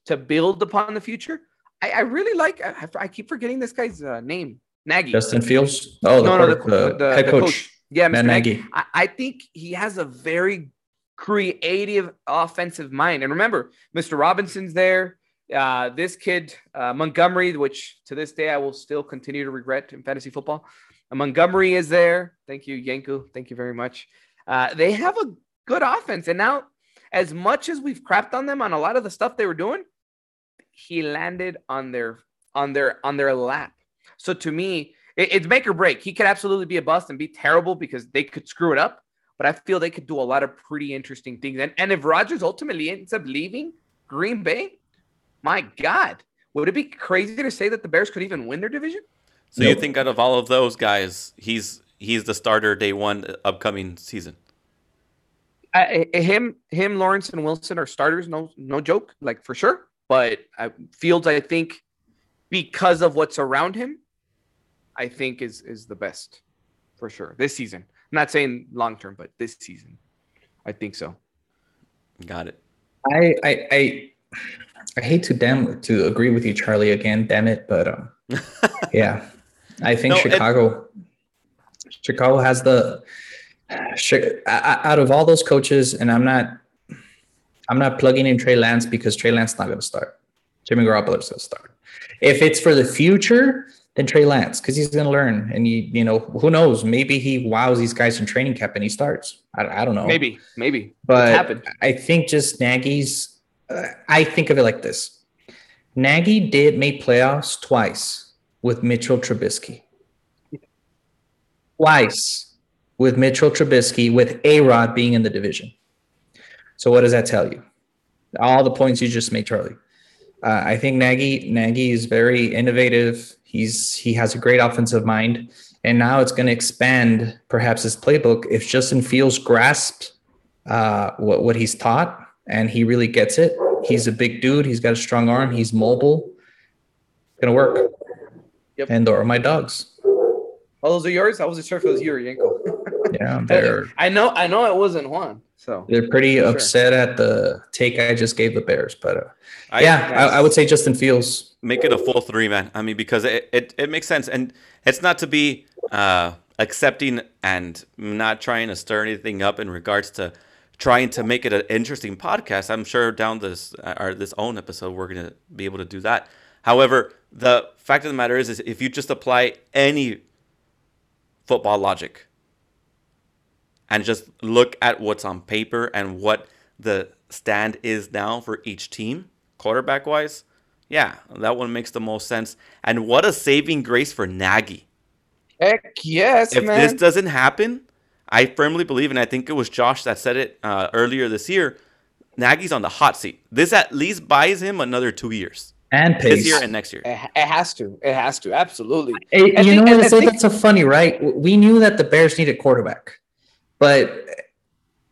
to build upon the future, I, I really like. I, I keep forgetting this guy's uh, name, Nagy. Justin Fields. Oh, the, no, the, quarter- the, the the head coach, coach. Yeah, Mr. Matt Nagy. Nagy. I, I think he has a very creative offensive mind. And remember, Mr. Robinson's there. Uh, this kid, uh, Montgomery, which to this day I will still continue to regret in fantasy football. Uh, Montgomery is there. Thank you, Yenko. Thank you very much. Uh, they have a good offense. And now, as much as we've crapped on them on a lot of the stuff they were doing, he landed on their on their on their lap. So to me, it- it's make or break. He could absolutely be a bust and be terrible because they could screw it up. But I feel they could do a lot of pretty interesting things. And, and if Rodgers ultimately ends up leaving Green Bay, my God, would it be crazy to say that the Bears could even win their division? So you think out of all of those guys, he's he's the starter day one upcoming season. I, I- him, him, Lawrence, and Wilson are starters. No, no joke, like for sure. But I, Fields, I think, because of what's around him, I think is is the best for sure this season. I'm not saying long term, but this season, I think so. Got it. I, I, I, I hate to damn to agree with you, Charlie. Again, damn it, but um, yeah, I think No, it- Chicago. Chicago has the Chi- out of all those coaches, and I'm not, I'm not plugging in Trey Lance because Trey Lance not going to start. Jimmy Garoppolo's going to start. If it's for the future, then Trey Lance because he's going to learn, and you, you know, who knows? Maybe he wows these guys in training camp and he starts. I, I don't know. Maybe, maybe. but happened. I think just Nagy's. Uh, I think of it like this: Nagy did make playoffs twice with Mitchell Trubisky. Twice with Mitchell Trubisky, with A Rod being in the division. So what does that tell you? All the points you just made, Charlie. Uh, I think Nagy Nagy is very innovative. He's he has a great offensive mind, and now it's going to expand perhaps his playbook if Justin Fields grasped uh, what what he's taught and he really gets it. He's a big dude. He's got a strong arm. He's mobile. Gonna work. Yep. And those are my dogs. Oh, those are yours. I wasn't sure if it was you or Yenko. Yeah, they're I know, I know, it wasn't Juan. So they're pretty Sure. upset at the take I just gave the Bears, but uh, I, yeah, I, I would say Justin Fields. make it a full three, man. I mean, because it, it, it makes sense, and it's not to be uh, accepting and not trying to stir anything up in regards to trying to make it an interesting podcast. I'm sure down this uh, or this own episode, we're gonna be able to do that. However, the fact of the matter is, is if you just apply any football logic and just look at what's on paper and what the stand is now for each team, quarterback wise, yeah, that one makes the most sense. And what a saving grace for Nagy. heck yes, If man. this doesn't happen, I firmly believe, and I think it was Josh that said it uh, earlier this year, Nagy's on the hot seat. This at least buys him another two years. And pace. This year and next year. it, it has to. It has to. Absolutely. Hey, I you think- know what? I So think- that's so funny, right? We knew that the Bears needed quarterback, but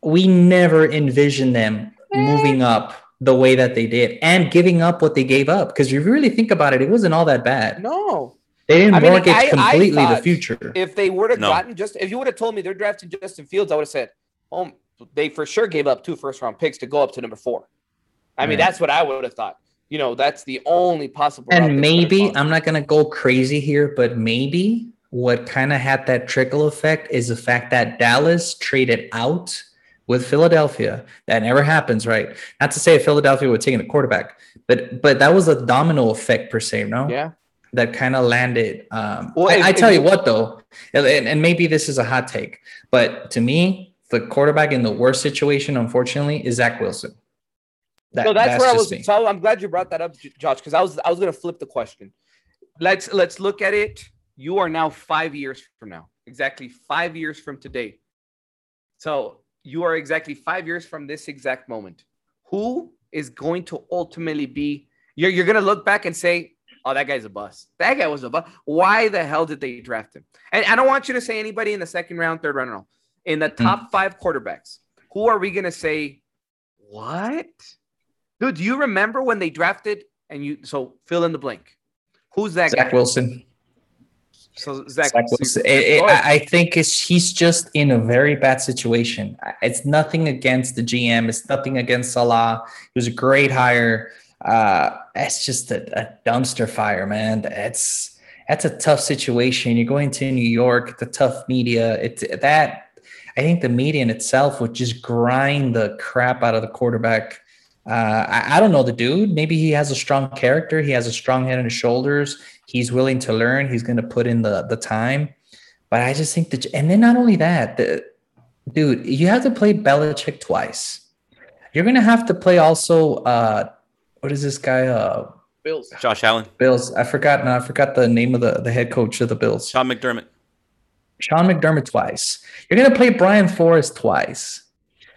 we never envisioned them moving eh. up the way that they did and giving up what they gave up. Because if you really think about it, it wasn't all that bad. No. They didn't I mean, mortgage I- I completely the future. If they would have No. gotten just, if you would have told me they're drafting Justin Fields, I would have said, oh, they for sure gave up two first round picks to go up to number four. I mean, that's what I would have thought. You know, that's the only possible. and maybe. I'm not gonna go crazy here, but maybe what kind of had that trickle effect is the fact that Dallas traded out with Philadelphia. That never happens, right? Not to say Philadelphia would take a quarterback, but but that was a domino effect per se, no? Yeah. That kind of landed. Um, Well, I, I tell you you- what, though, and, and maybe this is a hot take, but to me, the quarterback in the worst situation, unfortunately, is Zach Wilson. That- no, that's, where I was. me. So I'm glad you brought that up, Josh, because I was I was gonna flip the question. Let's let's look at it. You are now five years from now, exactly five years from today. So you are exactly five years from this exact moment. Who is going to ultimately be? You're you're gonna look back and say, "Oh, that guy's a bust. That guy was a bust. Why the hell did they draft him?" And I don't want you to say anybody in the second round, third round, no. In the hmm. top five quarterbacks, who are we gonna say? What? Dude, do you remember when they drafted and you so fill in the blank? Who's that Zach guy? Wilson. So Zach, Zach Wilson. It- it- I think it's he's just in a very bad situation. It's nothing against the GM. It's nothing against Salah. He was a great hire. Uh, it's just a, a dumpster fire, man. That's that's a tough situation. You're going to New York. The tough media. It's that. I think the media in itself would just grind the crap out of the quarterback. Uh, I, I don't know the dude. Maybe he has a strong character. He has a strong head on his shoulders. He's willing to learn. He's going to put in the the time. But I just think that, and then not only that, the, dude, you have to play Belichick twice. You're going to have to play also. Uh, what is this guy? Uh, Bills. Josh Allen, Bills. I forgot. No, I forgot the name of the the head coach of the Bills. Sean McDermott. Sean McDermott twice. You're gonna play Brian Flores twice,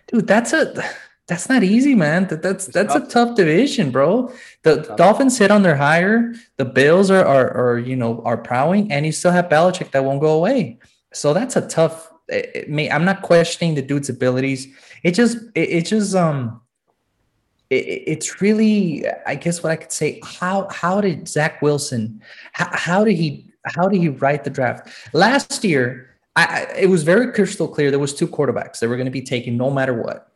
dude. That's a that's not easy, man. That, that's It's that's a tough. tough division, bro. The Tough. Dolphins hit on their hire. The Bills are, are are you know are prowling, and you still have Belichick that won't go away. So that's a tough. It, it may, I'm not questioning the dude's abilities. It just it, it just um. It, it- it's really, I guess, what I could say. How how did Zach Wilson? How, how did he how did he write the draft last year? I it was very crystal clear. There was two quarterbacks that were going to be taken no matter what.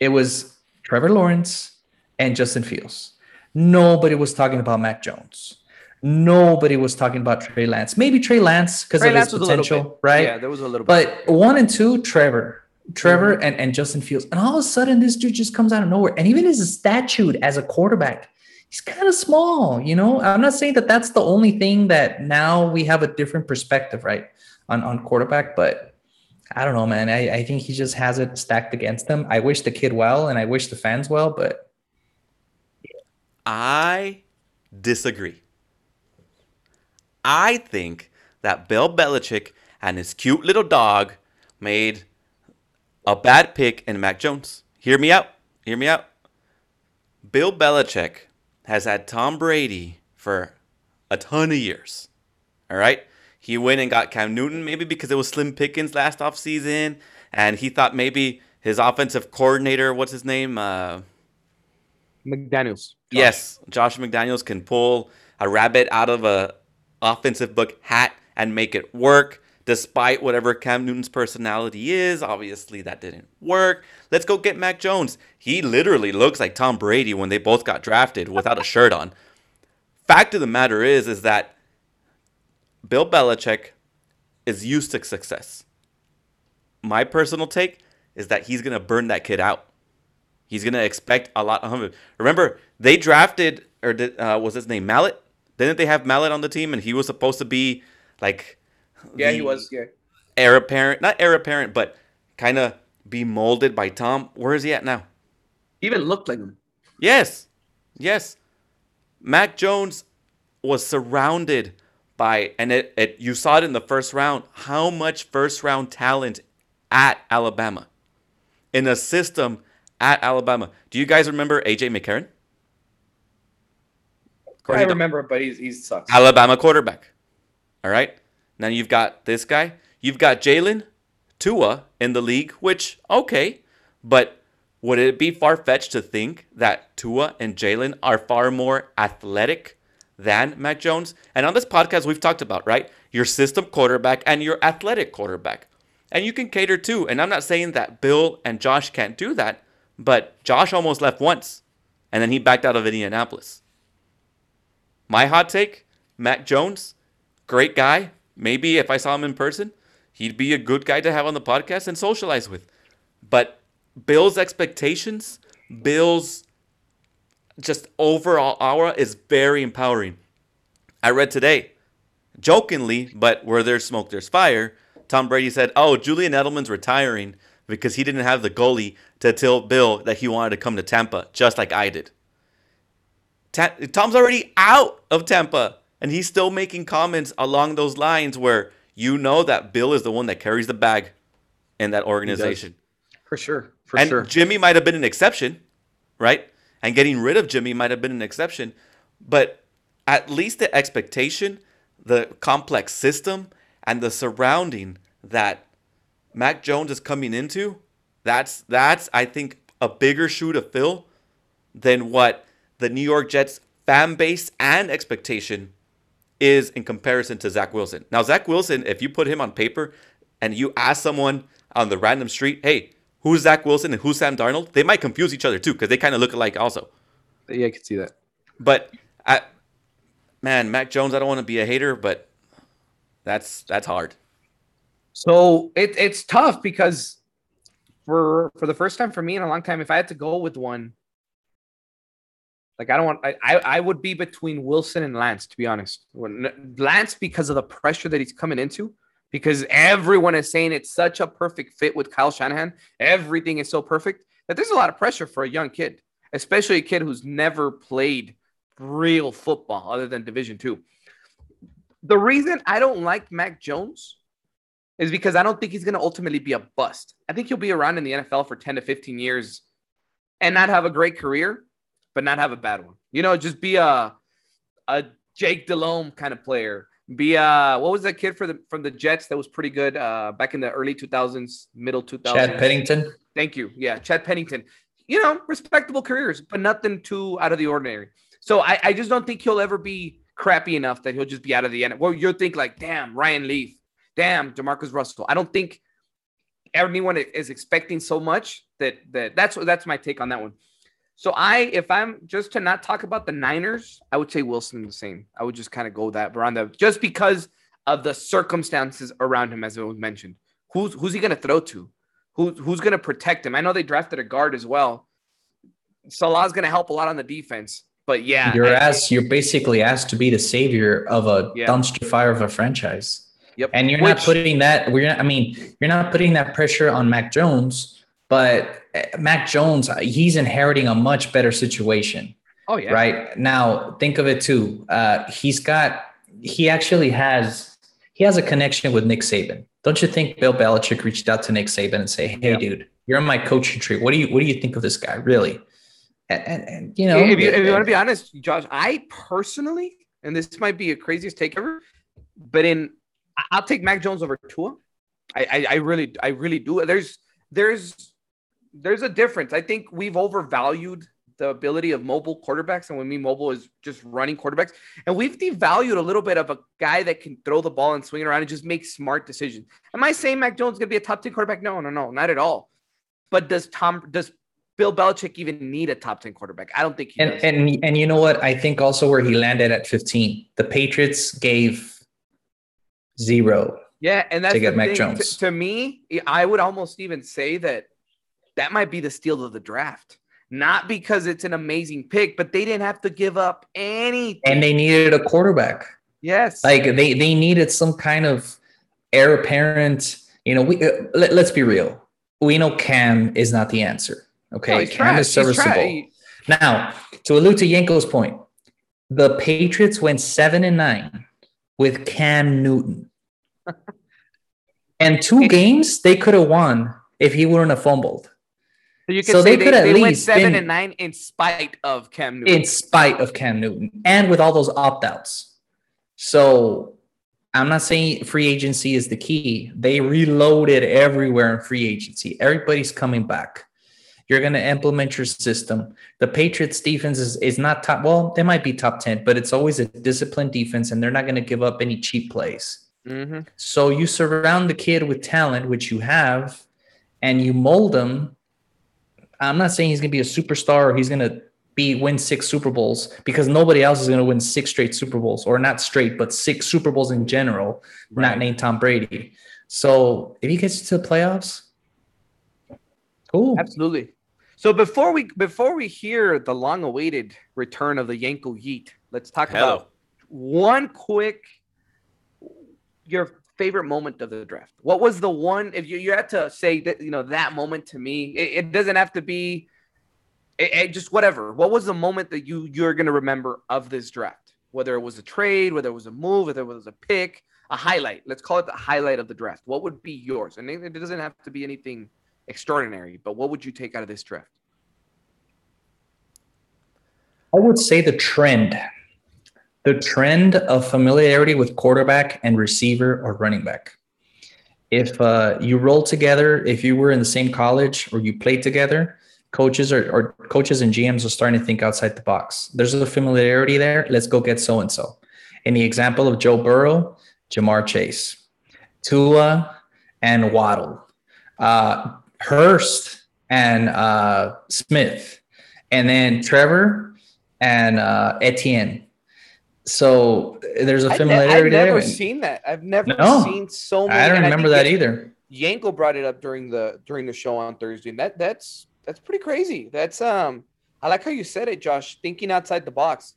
It was Trevor Lawrence and Justin Fields. Nobody was talking about Mac Jones. Nobody was talking about Trey Lance. Maybe Trey Lance because of Lance his was a little potential, right? Yeah, there was a little bit. But one and two, Trevor, Trevor Mm-hmm. and, and Justin Fields. And all of a sudden, this dude just comes out of nowhere. And even his statute as a quarterback, he's kind of small. You know, I'm not saying that that's the only thing that now we have a different perspective, right, on, on quarterback. But I don't know, man. I, I think he just has it stacked against him. I wish the kid well and I wish the fans well, but I disagree. I think that Bill Belichick and his cute little dog made a bad pick in Mac Jones. Hear me out. Hear me out. Bill Belichick has had Tom Brady for a ton of years. All right? He went and got Cam Newton maybe because it was Slim Pickens last offseason and he thought maybe his offensive coordinator, what's his name? Uh McDaniels. Yes, Josh McDaniels can pull a rabbit out of a offensive book hat and make it work despite whatever Cam Newton's personality is. Obviously, that didn't work. Let's go get Mac Jones. He literally looks like Tom Brady when they both got drafted without a shirt on. Fact of the matter is is that Bill Belichick is used to success. My personal take is that he's going to burn that kid out. He's gonna expect a lot of him. Remember, they drafted or did, uh, was his name Mallett? Didn't they have Mallett on the team, and he was supposed to be like Yeah, he was. Yeah. heir apparent, not heir apparent, but kind of be molded by Tom. Where is he at now? He even looked like him. Yes, yes. Mac Jones was surrounded by, and it, it you saw it in the first round. How much first round talent at Alabama in a system at Alabama. Do you guys remember AJ McCarron? I don't. remember, but he's he sucks. Alabama quarterback. All right. Now you've got this guy. You've got Jalen Tua in the league, which, okay. But would it be far fetched to think that Tua and Jalen are far more athletic than Mac Jones? And on this podcast, we've talked about, right? Your system quarterback and your athletic quarterback. And you can cater too. And I'm not saying that Bill and Josh can't do that, but Josh almost left once. And then he backed out of Indianapolis. My hot take Mac Jones, great guy. Maybe if I saw him in person, he'd be a good guy to have on the podcast and socialize with. But Bill's expectations, Bill's just overall aura is very empowering. I read today, jokingly, but where there's smoke, there's fire. Tom Brady said, Oh, Julian Edelman's retiring because he didn't have the goalie to tell Bill that he wanted to come to Tampa, just like I did. Ta- Tom's already out of Tampa, and he's still making comments along those lines where you know that Bill is the one that carries the bag in that organization. For sure. For and sure. Jimmy might have been an exception, right? And getting rid of Jimmy might have been an exception, but at least the expectation, the complex system, and the surrounding that Mac Jones is coming into, that's that's I think a bigger shoe to fill than what the New York Jets fan base and expectation is in comparison to Zach Wilson. Now, Zach Wilson, if you put him on paper and you ask someone on the random street, hey, who's Zach Wilson and who's Sam Darnold, they might confuse each other too because they kind of look alike also. yeah, I can see that. But I, man, Mac Jones, I don't want to be a hater, but that's that's hard. So it, it's tough because for for the first time for me in a long time, if I had to go with one, like I don't want I, I I would be between Wilson and Lance, to be honest. Lance because of the pressure that he's coming into, because everyone is saying it's such a perfect fit with Kyle Shanahan. Everything is so perfect that there's a lot of pressure for a young kid, especially a kid who's never played real football other than Division Two. The reason I don't like Mac Jones is because I don't think he's going to ultimately be a bust. I think he'll be around in the NFL for 10 to 15 years and not have a great career, but not have a bad one. You know, just be a a Jake Delhomme kind of player. Be a what was that kid for the from the Jets that was pretty good uh, back in the early 2000s, middle 2000s? Chad Pennington. Thank you. Yeah, Chad Pennington. You know, respectable careers, but nothing too out of the ordinary. So I, I just don't think he'll ever be crappy enough that he'll just be out of the end. Well, you'll think like, damn, Ryan Leaf, damn, JaMarcus Russell. I don't think anyone is expecting so much that that that's that's my take on that one. So I, if I'm just to not talk about the Niners, I would say Wilson the same. I would just kind of go that around the just because of the circumstances around him, as it was mentioned. Who's who's he going to throw to? Who, who's going to protect him? I know they drafted a guard as well. Salah's going to help a lot on the defense, but yeah, you're I- asked. You're basically asked to be the savior of a Yeah. dumpster fire of a franchise. Yep. And you're not putting that. We're not, I mean, you're not putting that pressure on Mac Jones, but uh, Mac Jones, he's inheriting a much better situation, Oh yeah, right? Now, think of it too. Uh, he's got. He actually has. He has a connection with Nick Saban. Don't you think Bill Belichick reached out to Nick Saban and say, "Hey, Yeah. dude, you're on my coaching tree. What do you What do you think of this guy? Really?" And, and, and, you know, if you, if you want to be honest, Josh, I personally, and this might be a craziest take ever, but in I'll take Mac Jones over Tua. I, I, I really, I really do. There's, there's, there's a difference. I think we've overvalued the ability of mobile quarterbacks, and when we mean mobile is just running quarterbacks, and we've devalued a little bit of a guy that can throw the ball and swing it around and just make smart decisions. Am I saying Mac Jones is going to be a top ten quarterback? No, no, no, not at all. But does Tom, does Bill Belichick even need a top 10 quarterback? I don't think he And does. and and you know what? I think also where he landed at 15, the Patriots gave zero. yeah, and that's to get Mac. Jones. To, to me, I would almost even say that that might be the steal of the draft. Not because it's an amazing pick, but they didn't have to give up anything. And they needed a quarterback. yes, Like they they needed some kind of heir apparent. You know, we uh, let, us be real. We know Cam is not the answer. Okay, No, Cam trash. is serviceable. Now, to allude to Yenko's point, the Patriots went seven and nine with Cam Newton. and two games they could have won if he wouldn't have fumbled, So you could So say they they, could at they went seven been- and nine in spite of Cam Newton. in spite of Cam Newton and with all those opt outs. So I'm not saying free agency is the key. They reloaded everywhere in free agency. Everybody's coming back. You're going to implement your system. The Patriots defense is, is not top. Well, they might be top 10, but it's always a disciplined defense and they're not going to give up any cheap plays. Mhm. So you surround the kid with talent, which you have, and you mold him. I'm not saying he's going to be a superstar or he's going to be win six Super Bowls because nobody else is going to win six straight Super Bowls or not straight, but six Super Bowls in general, not Right. named Tom Brady. So if he gets to the playoffs, cool. Absolutely. So before we before we hear the long-awaited return of the Yenko Yeet, let's talk Hello. about one quick your favorite moment of the draft. What was the one if you, you had to say that you know that moment to me? It, it doesn't have to be it, it- just whatever. What was the moment that you you're gonna remember of this draft? Whether it was a trade, whether it was a move, whether it was a pick, a highlight. Let's call it the highlight of the draft. What would be yours? And it doesn't have to be anything extraordinary, but what would you take out of this draft? I would say the trend, the trend of familiarity with quarterback and receiver or running back. If uh, you roll together, if you were in the same college or you played together, coaches or, or coaches and GMs are starting to think outside the box. There's a familiarity there. Let's go get so and so. In the example of Joe Burrow, Ja'Marr Chase, Tua, and Waddle, uh, Hurts and uh, Smith, and then Trevor and uh, Etienne. So there's a familiarity I've never there. seen that. I've never No. seen so many. I don't remember think that either. Yenko brought it up during the during the show on Thursday, and that that's that's pretty crazy. That's um, I like how you said it, Josh. Thinking outside the box,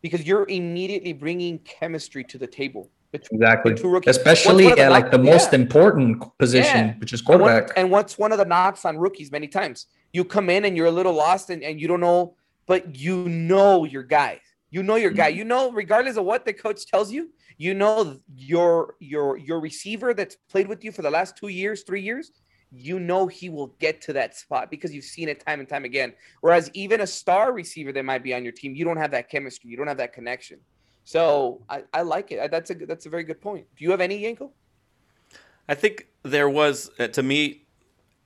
because you're immediately bringing chemistry to the table. between Exactly. the two rookies. Especially What's one of the at like the most yeah. important position, Yeah. which is quarterback. And what's one of the knocks on rookies many times? You come in and you're a little lost and, and you don't know, but you know your guy. You know your guy. Mm-hmm. You know, regardless of what the coach tells you, you know your your your receiver that's played with you for the last two years, three years. You know he will get to that spot because you've seen it time and time again. Whereas even a star receiver that might be on your team, you don't have that chemistry. You don't have that connection. So I, I like it. That's a good- that's a very good point. Do you have any Yenko? I think there was, uh, to me,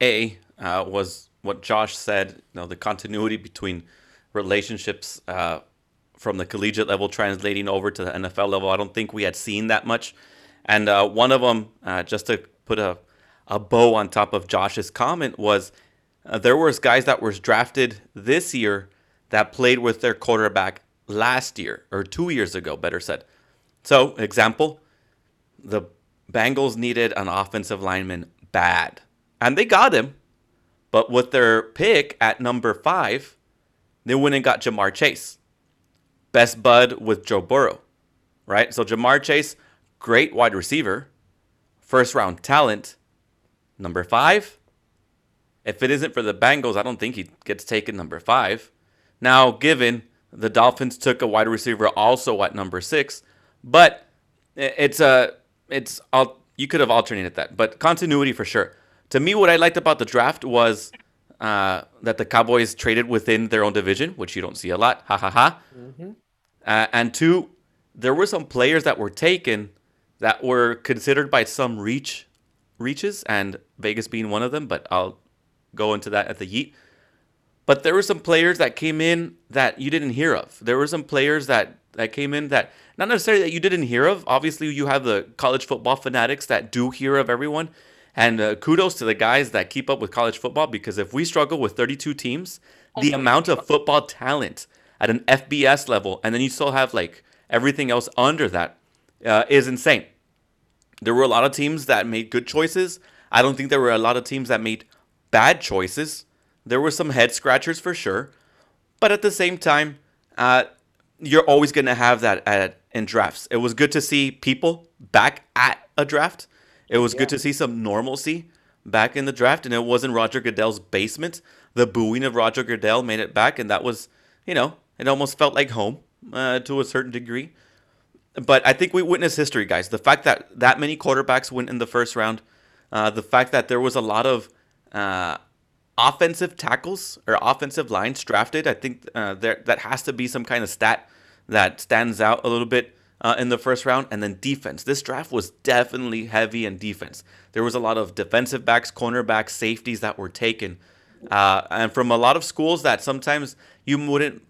A, uh, was what Josh said, you know, the continuity between relationships uh, from the collegiate level translating over to the NFL level. I don't think we had seen that much. And uh, one of them, uh, just to put a, a bow on top of Josh's comment, was uh, there was guys that was drafted this year that played with their quarterback last year or two years ago, better said. So, example, the Bengals needed an offensive lineman bad, and they got him. But with their pick at number five, they went and got Ja'Marr Chase, best bud with Joe Burrow, right? So Ja'Marr Chase, great wide receiver, first round talent. Number five, if it isn't for the Bengals, I don't think he gets taken number five. Now, given the Dolphins took a wide receiver also at number six, but it's a it's all you could have alternated that, but continuity for sure. To me, what I liked about the draft was uh, that the Cowboys traded within their own division, which you don't see a lot. Ha ha ha. Mm-hmm. Uh, and two, there were some players that were taken that were considered by some reach reaches, and Vegas being one of them. But I'll go into that at the Yeet. But there were some players that came in that you didn't hear of. There were some players that that came in that not necessarily that you didn't hear of. Obviously, you have the college football fanatics that do hear of everyone. And uh, kudos to the guys that keep up with college football because if we struggle with 32 teams, the amount of football talent at an FBS level, and then you still have like everything else under that, uh, is insane. There were a lot of teams that made good choices. I don't think there were a lot of teams that made bad choices. There were some head scratchers for sure, but at the same time, uh, you're always going to have that at, in drafts. It was good to see people back at a draft. It was yeah. good to see some normalcy back in the draft, and it wasn't Roger Goodell's basement. The booing of Roger Goodell made it back, and that was, you know, it almost felt like home uh, to a certain degree. But I think we witnessed history, guys. The fact that that many quarterbacks went in the first round, uh, the fact that there was a lot of uh, offensive tackles or offensive lines drafted. I think uh, there that has to be some kind of stat that stands out a little bit uh, in the first round. And then defense. This draft was definitely heavy in defense. There was a lot of defensive backs, cornerbacks, safeties that were taken, uh, and from a lot of schools that sometimes you wouldn't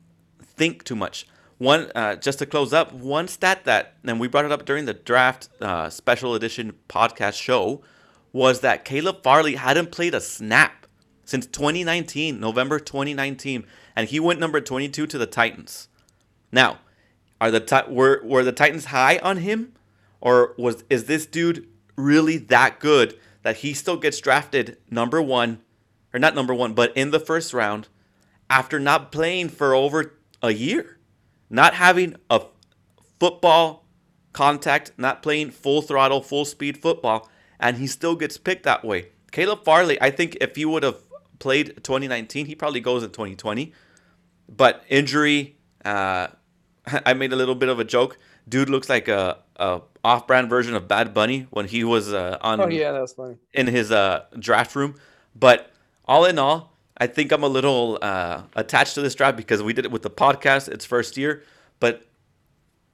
think too much. One, uh, just to close up, one stat that, and we brought it up during the draft uh, special edition podcast show, was that Caleb Farley hadn't played a snap since 2019, November 2019, and he went number 22 to the Titans. Now, are the were were the Titans high on him, or was is this dude really that good that he still gets drafted number one, or not number one, but in the first round, after not playing for over a year, not having a football contact, not playing full throttle, full speed football, and he still gets picked that way. Caleb Farley, I think if he would have played 2019. He probably goes in 2020. But injury, uh, I made a little bit of a joke. Dude looks like a, a off-brand version of Bad Bunny when he was uh, on. Oh yeah, that was funny. In his uh, draft room, but all in all, I think I'm a little uh, attached to this draft because we did it with the podcast. It's first year, but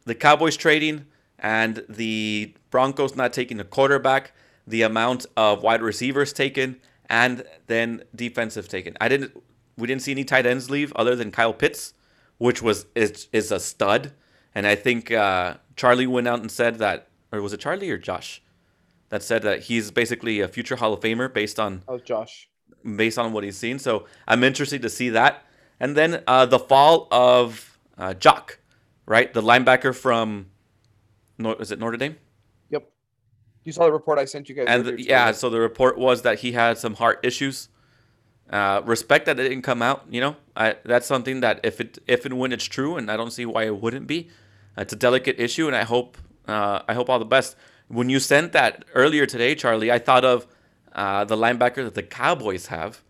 the Cowboys trading and the Broncos not taking a quarterback, the amount of wide receivers taken, and then defensive taken. I didn't. We didn't see any tight ends leave other than Kyle Pitts, which was is is a stud. And I think uh, Charlie went out and said that, or was it Charlie or Josh, that said that he's basically a future Hall of Famer based on. Oh, Josh. Based on what he's seen, so I'm interested to see that. And then uh, the fall of uh, Jock, right, the linebacker from, is it Notre Dame? Yep. You saw the report I sent you guys. And the, yeah, so the report was that he had some heart issues. Uh, respect that it didn't come out. You know, I, that's something that if it if and when it's true, and I don't see why it wouldn't be. It's a delicate issue, and I hope uh, I hope all the best. When you sent that earlier today, Charlie, I thought of uh, the linebacker that the Cowboys have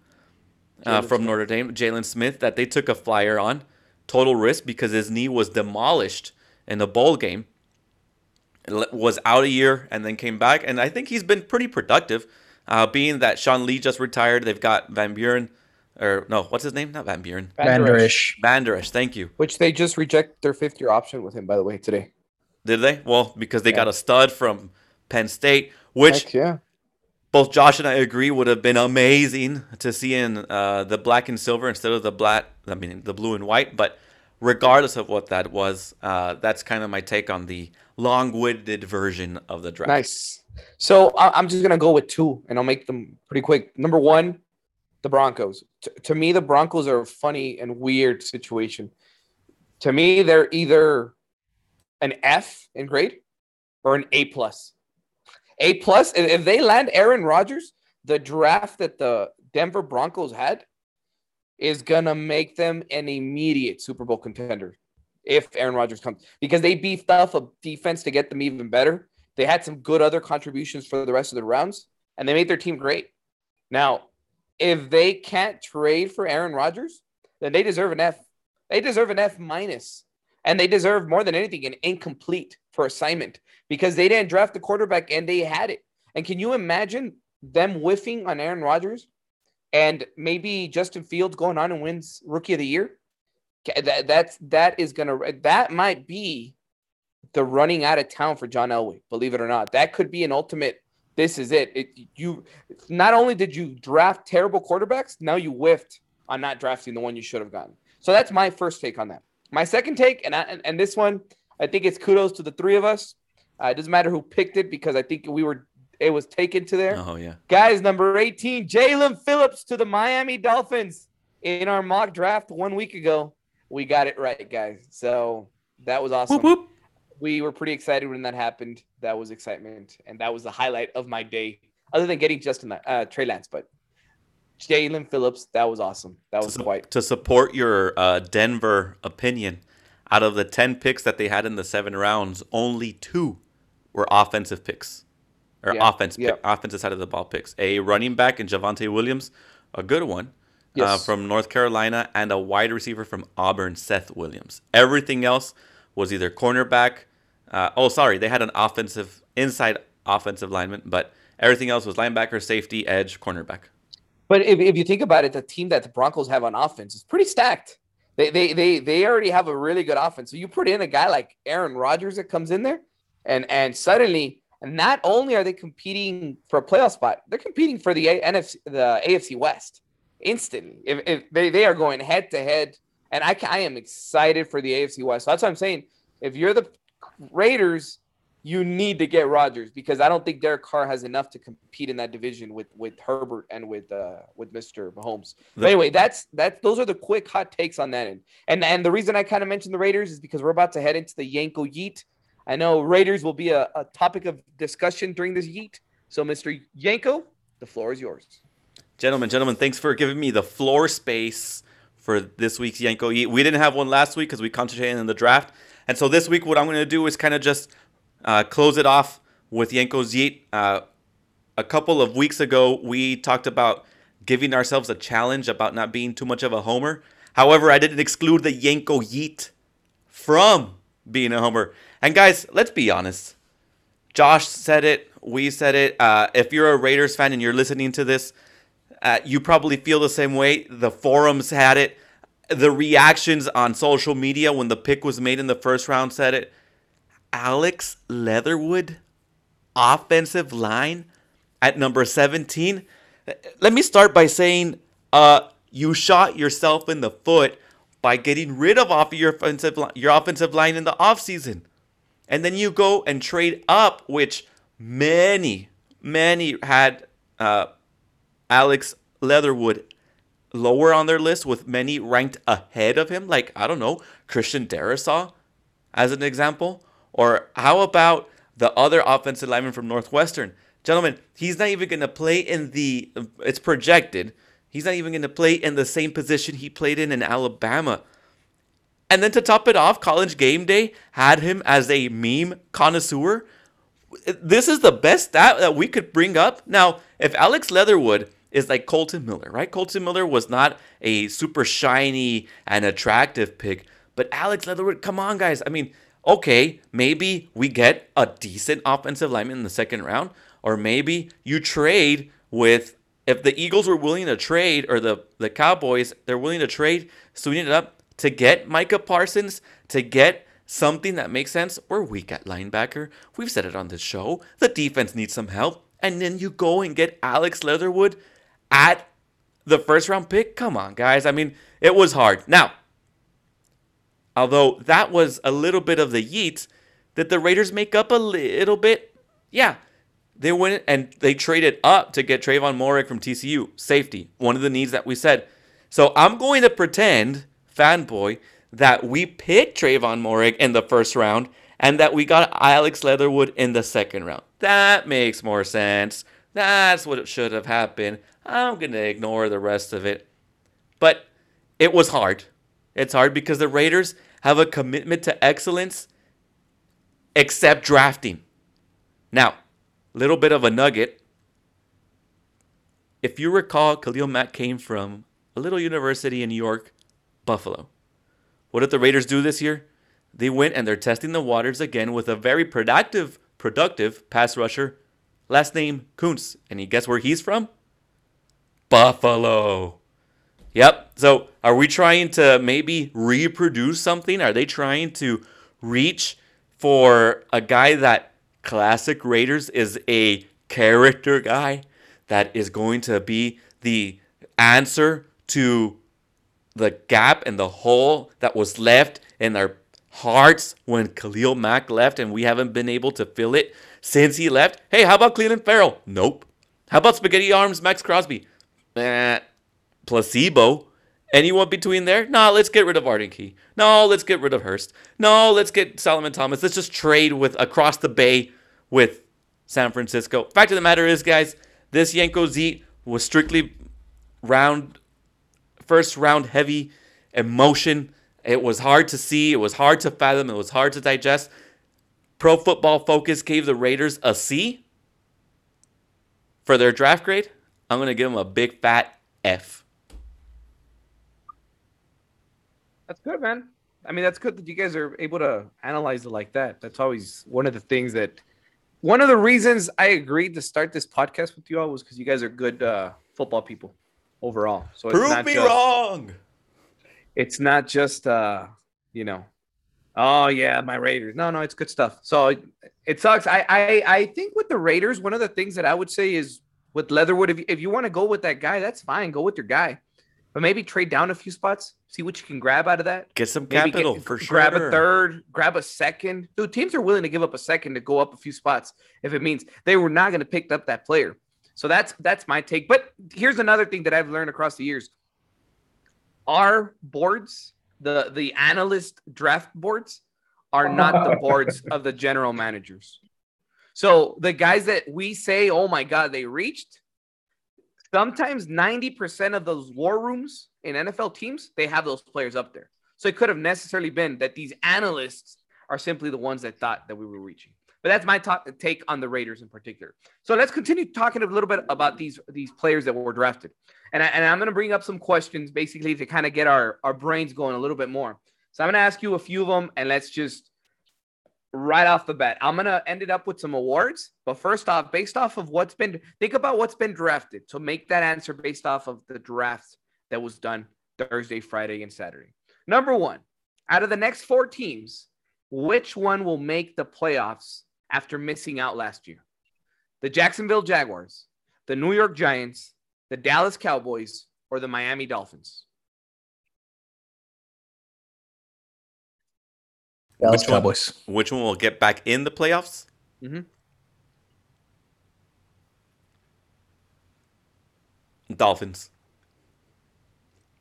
uh, from Smith. Notre Dame, Jaylon Smith, that they took a flyer on, total risk because his knee was demolished in the bowl game was out a year and then came back, and I think he's been pretty productive. Uh, being that Sean Lee just retired, they've got Van Buren, or no, what's his name? Not Van Buren. Vander Esch. Vander Esch. Thank you. Which they just reject their fifth year option with him, by the way, today. Did they? Well, because they yeah. got a stud from Penn State, which Heck yeah. Both Josh and I agree would have been amazing to see in uh, the black and silver instead of the black. I mean, the blue and white. But regardless of what that was, uh, that's kind of my take on the long-winded version of the draft. Nice. So I'm just gonna go with two, and I'll make them pretty quick. Number one, the Broncos. T- to me, the Broncos are a funny and weird situation. To me, they're either an F in grade or an A plus. A plus. If they land Aaron Rodgers, the draft that the Denver Broncos had is gonna make them an immediate Super Bowl contender if Aaron Rodgers comes because they beefed up a defense to get them even better. They had some good other contributions for the rest of the rounds, and they made their team great. Now, if they can't trade for Aaron Rodgers, then they deserve an F. They deserve an F minus, and they deserve more than anything an incomplete for assignment because they didn't draft the quarterback and they had it. And can you imagine them whiffing on Aaron Rodgers and maybe Justin Fields going on and wins Rookie of the Year? That that's that is gonna that might be the running out of town for John Elway. Believe it or not, that could be an ultimate. This is it. it you not only did you draft terrible quarterbacks, now you whiffed on not drafting the one you should have gotten. So that's my first take on that. My second take, and I, and, and this one, I think it's kudos to the three of us. Uh, it doesn't matter who picked it because I think we were it was taken to there. Oh yeah, guys. Number eighteen, Jaelan Phillips to the Miami Dolphins in our mock draft one week ago. We got it right, guys. So that was awesome. Whoop, whoop. We were pretty excited when that happened. That was excitement, and that was the highlight of my day, other than getting Justin uh, Trey Lance. But Jaelan Phillips, that was awesome. That was to, quite to support your uh, Denver opinion. Out of the ten picks that they had in the seven rounds, only two were offensive picks or yeah, offense yeah. pick, offensive side of the ball picks. A running back in Javonte Williams, a good one uh, yes. uh, from North Carolina, and a wide receiver from Auburn, Seth Williams. Everything else was either cornerback. Uh, oh, sorry, they had an offensive inside offensive lineman, but everything else was linebacker, safety, edge, cornerback. But if, if you think about it, the team that the Broncos have on offense is pretty stacked. They, they they they already have a really good offense. So you put in a guy like Aaron Rodgers that comes in there, and and suddenly and not only are they competing for a playoff spot, they're competing for the NFC, the AFC West instantly. If, if they, they are going head to head, and I, I am excited for the AFC West. So that's what I'm saying. If you're the Raiders, you need to get Rodgers because I don't think Derek Carr has enough to compete in that division with with Herbert and with uh with Mr. Mahomes. Anyway, that's that's those are the quick hot takes on that end. And and the reason I kind of mentioned the Raiders is because we're about to head into the Yenko Yeet I know Raiders will be a, a topic of discussion during this yeet. So, Mr. Yenko, the floor is yours. Gentlemen, gentlemen, thanks for giving me the floor space for this week's Yenko Yeet. We didn't have one last week because we concentrated on the draft. And so this week, what I'm going to do is kind of just uh, close it off with Yenko's Yeet. Uh, a couple of weeks ago, we talked about giving ourselves a challenge about not being too much of a homer. However, I didn't exclude the Yenko Yeet from being a homer. And guys, let's be honest. Josh said it. We said it. Uh, if you're a Raiders fan and you're listening to this, uh, you probably feel the same way. The forums had it. The reactions on social media when the pick was made in the first round said it. Alex Leatherwood, offensive line at number 17. Let me start by saying uh, you shot yourself in the foot by getting rid of off your offensive your offensive line in the offseason. And then you go and trade up, which many, many had uh, Alex Leatherwood lower on their list, with many ranked ahead of him. Like, I don't know, Christian Darrisaw as an example. Or how about the other offensive lineman from Northwestern? Gentlemen, he's not even going to play in the, it's projected, he's not even going to play in the same position he played in in Alabama. And then to top it off, College Game Day had him as a meme connoisseur. This is the best stat that we could bring up. Now, if Alex Leatherwood is like Kolton Miller, right? Kolton Miller was not a super shiny and attractive pick, but Alex Leatherwood, come on, guys. I mean, okay, maybe we get a decent offensive lineman in the second round, or maybe you trade with if the Eagles were willing to trade or the the Cowboys they're willing to trade, so we ended up to get Micah Parsons, to get something that makes sense, we're weak at linebacker. We've said it on this show. The defense needs some help. And then you go and get Alex Leatherwood at the first round pick. Come on, guys. I mean, it was hard. Now, although that was a little bit of the yeet, did the Raiders make up a little bit? Yeah. they went and they traded up to get Trevon Moehrig from TCU, safety, one of the needs that we said. So I'm going to pretend, fanboy, that we picked Trevon Moehrig in the first round and that we got Alex Leatherwood in the second round. That makes more sense. That's what should have happened. I'm going to ignore the rest of it. But it was hard. It's hard because the Raiders have a commitment to excellence except drafting. Now, little bit of a nugget. If you recall, Khalil Mack came from a little university in New York, Buffalo. What did the Raiders do this year? They went and they're testing the waters again with a very productive, productive pass rusher, last name Koonce. And you guess where he's from? Buffalo. Yep. So are we trying to maybe reproduce something? Are they trying to reach for a guy that classic Raiders is a character guy that is going to be the answer to the gap and the hole that was left in our hearts when Khalil Mack left and we haven't been able to fill it since he left. Hey, how about Clelin Ferrell? Nope. How about Spaghetti Arms Maxx Crosby? Eh, placebo. Anyone between there? No, let's get rid of Arden Key. No, let's get rid of Hurst. No, let's get Solomon Thomas. Let's just trade with across the bay with San Francisco. Fact of the matter is, guys, this Yenko Z was strictly round first round heavy emotion. It was hard to see, it was hard to fathom, it was hard to digest. Pro Football Focus gave the Raiders a C for their draft grade. I'm going to give them a big fat F. That's good, man. I mean, that's good that you guys are able to analyze it like that. That's always one of the things that, one of the reasons I agreed to start this podcast with you all was because you guys are good uh, football people overall. So it's Prove not me just, wrong. It's not just, uh, you know, oh yeah, my Raiders. No, no, it's good stuff. So it, it sucks. I, I, I think with the Raiders, one of the things that I would say is with Leatherwood, if you, if you want to go with that guy, that's fine. Go with your guy, but maybe trade down a few spots, see what you can grab out of that. Get some Maybe capital get- for sure. Grab a third, grab a second. Dude, teams are willing to give up a second to go up a few spots if it means they were not going to pick up that player. So that's that's my take. But here's another thing that I've learned across the years. Our boards, the the analyst draft boards, are not the boards of the general managers. So the guys that we say, oh my God, they reached, sometimes 90% of those war rooms in NFL teams, they have those players up there. So it could have necessarily been that these analysts are simply the ones that thought that we were reaching. But that's my take on the Raiders in particular. So let's continue talking a little bit about these these players that were drafted, and I, and I'm going to bring up some questions basically to kind of get our our brains going a little bit more. So I'm going to ask you a few of them, and let's just right off the bat, I'm going to end it up with some awards. But first off, based off of what's been think about what's been drafted. So make that answer based off of the draft that was done Thursday, Friday, and Saturday. Number one, out of the next four teams, which one will make the playoffs after missing out last year? The Jacksonville Jaguars, the New York Giants, the Dallas Cowboys, or the Miami Dolphins? Dallas Which one? Cowboys. Which one will get back in the playoffs? Mhm. Dolphins.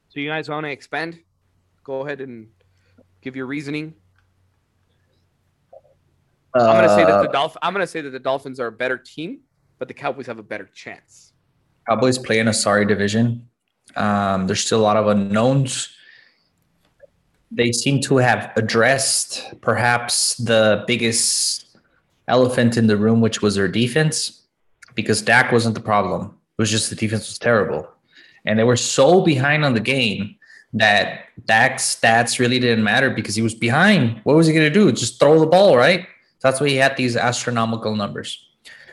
So you guys want to expand? Go ahead and give your reasoning. I'm gonna say that the Uh, Dolph- I'm gonna say that the Dolphins are a better team, but the Cowboys have a better chance. Cowboys play in a sorry division. Um, there's still a lot of unknowns. They seem to have addressed perhaps the biggest elephant in the room, which was their defense, because Dak wasn't the problem. It was just the defense was terrible. And they were so behind on the game that Dak's stats really didn't matter because he was behind. What was he going to do? Just throw the ball, right? That's why he had these astronomical numbers.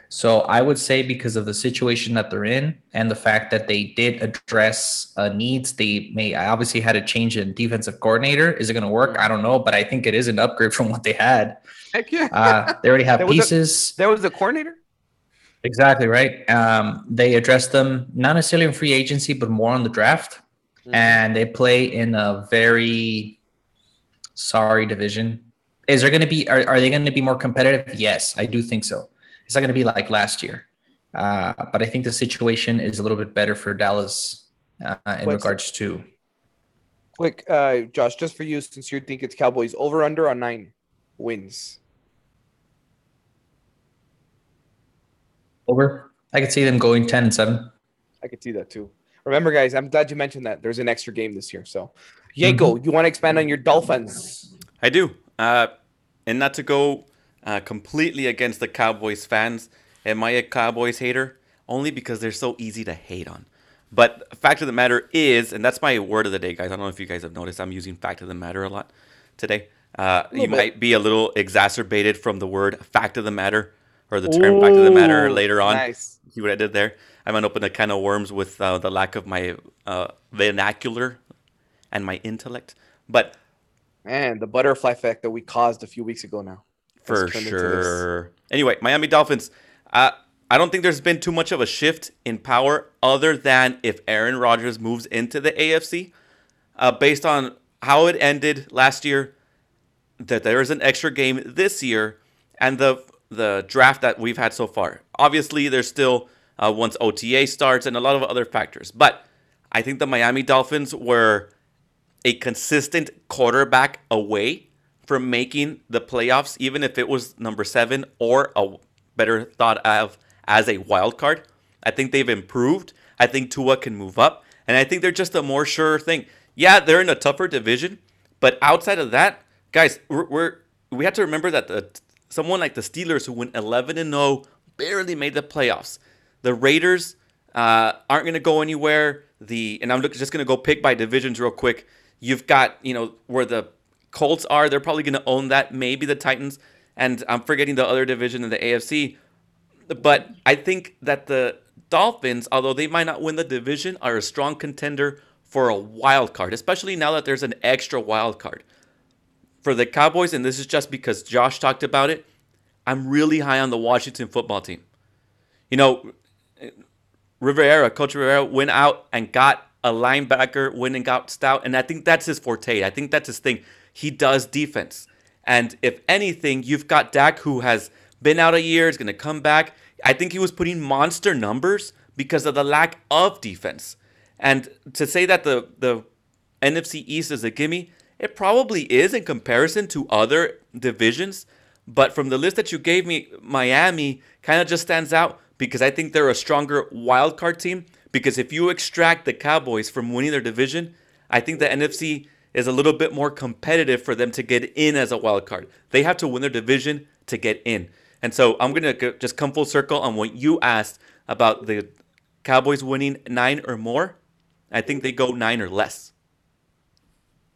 So I would say because of the situation that they're in and the fact that they did address uh, needs, they may I obviously had a change in defensive coordinator. Is it going to work? I don't know, but I think it is an upgrade from what they had. Heck yeah! Uh, they already have There was a- pieces. there was the coordinator. Exactly right. Um, they addressed them not necessarily in free agency, but more on the draft. And they play in a very sorry division. Is there going to be? Are, are they going to be more competitive? Yes, I do think so. it's not going to be like last year. Uh, but I think the situation is a little bit better for Dallas uh, in What's- regards to Quick, uh, Josh, just for you, since you think it's Cowboys over under on nine wins. over. I could see them going ten and seven. I could see that too. Remember, guys, I'm glad you mentioned that. There's an extra game this year. So, Yenko, you want to expand on your Dolphins? I do. Uh, and not to go uh, completely against the Cowboys fans. Am I a Cowboys hater? Only because they're so easy to hate on. But fact of the matter is, and that's my word of the day, guys. I don't know if you guys have noticed, I'm using fact of the matter a lot today. Uh, you bit. might be a little exacerbated from the word fact of the matter or the term fact of the matter later on. Nice. See what I did there? I might open a can of worms with uh, the lack of my uh, vernacular and my intellect. But Man, the butterfly effect that we caused a few weeks ago now. for turned into this. sure. Anyway, Miami Dolphins. Uh, I don't think there's been too much of a shift in power, other than if Aaron Rodgers moves into the AFC. Uh, based on how it ended last year, that there is an extra game this year, and the the draft that we've had so far. Obviously, there's still uh, once OTA starts and a lot of other factors, but I think the Miami Dolphins were a consistent quarterback away from making the playoffs, even if it was number seven or a better thought of as a wild card. I think they've improved. I think Tua can move up, and I think they're just a more sure thing. Yeah, they're in a tougher division, but outside of that, guys, we're, we're we have to remember that the someone like the Steelers who went 11 and 0 barely made the playoffs. The Raiders uh, aren't going to go anywhere. The and I'm look- just going to go pick by divisions real quick. You've got you know where the Colts are. They're probably going to own that. Maybe the Titans, and I'm forgetting the other division in the AFC. But I think that the Dolphins, although they might not win the division, are a strong contender for a wild card, especially now that there's an extra wild card. For the Cowboys, and this is just because Josh talked about it, I'm really high on the Washington football team. You know, Rivera, Coach Rivera went out and got a linebacker, went and got stout, and I think that's his forte. I think that's his thing. He does defense. And if anything, you've got Dak who has been out a year, is going to come back. I think he was putting monster numbers because of the lack of defense. And to say that the the NFC East is a gimme, it probably is in comparison to other divisions. But from the list that you gave me, Miami kind of just stands out because I think they're a stronger wildcard team. Because if you extract the Cowboys from winning their division, I think the NFC is a little bit more competitive for them to get in as a wild card. They have to win their division to get in. And so I'm going to just come full circle on what you asked about the Cowboys winning nine or more. I think they go nine or less.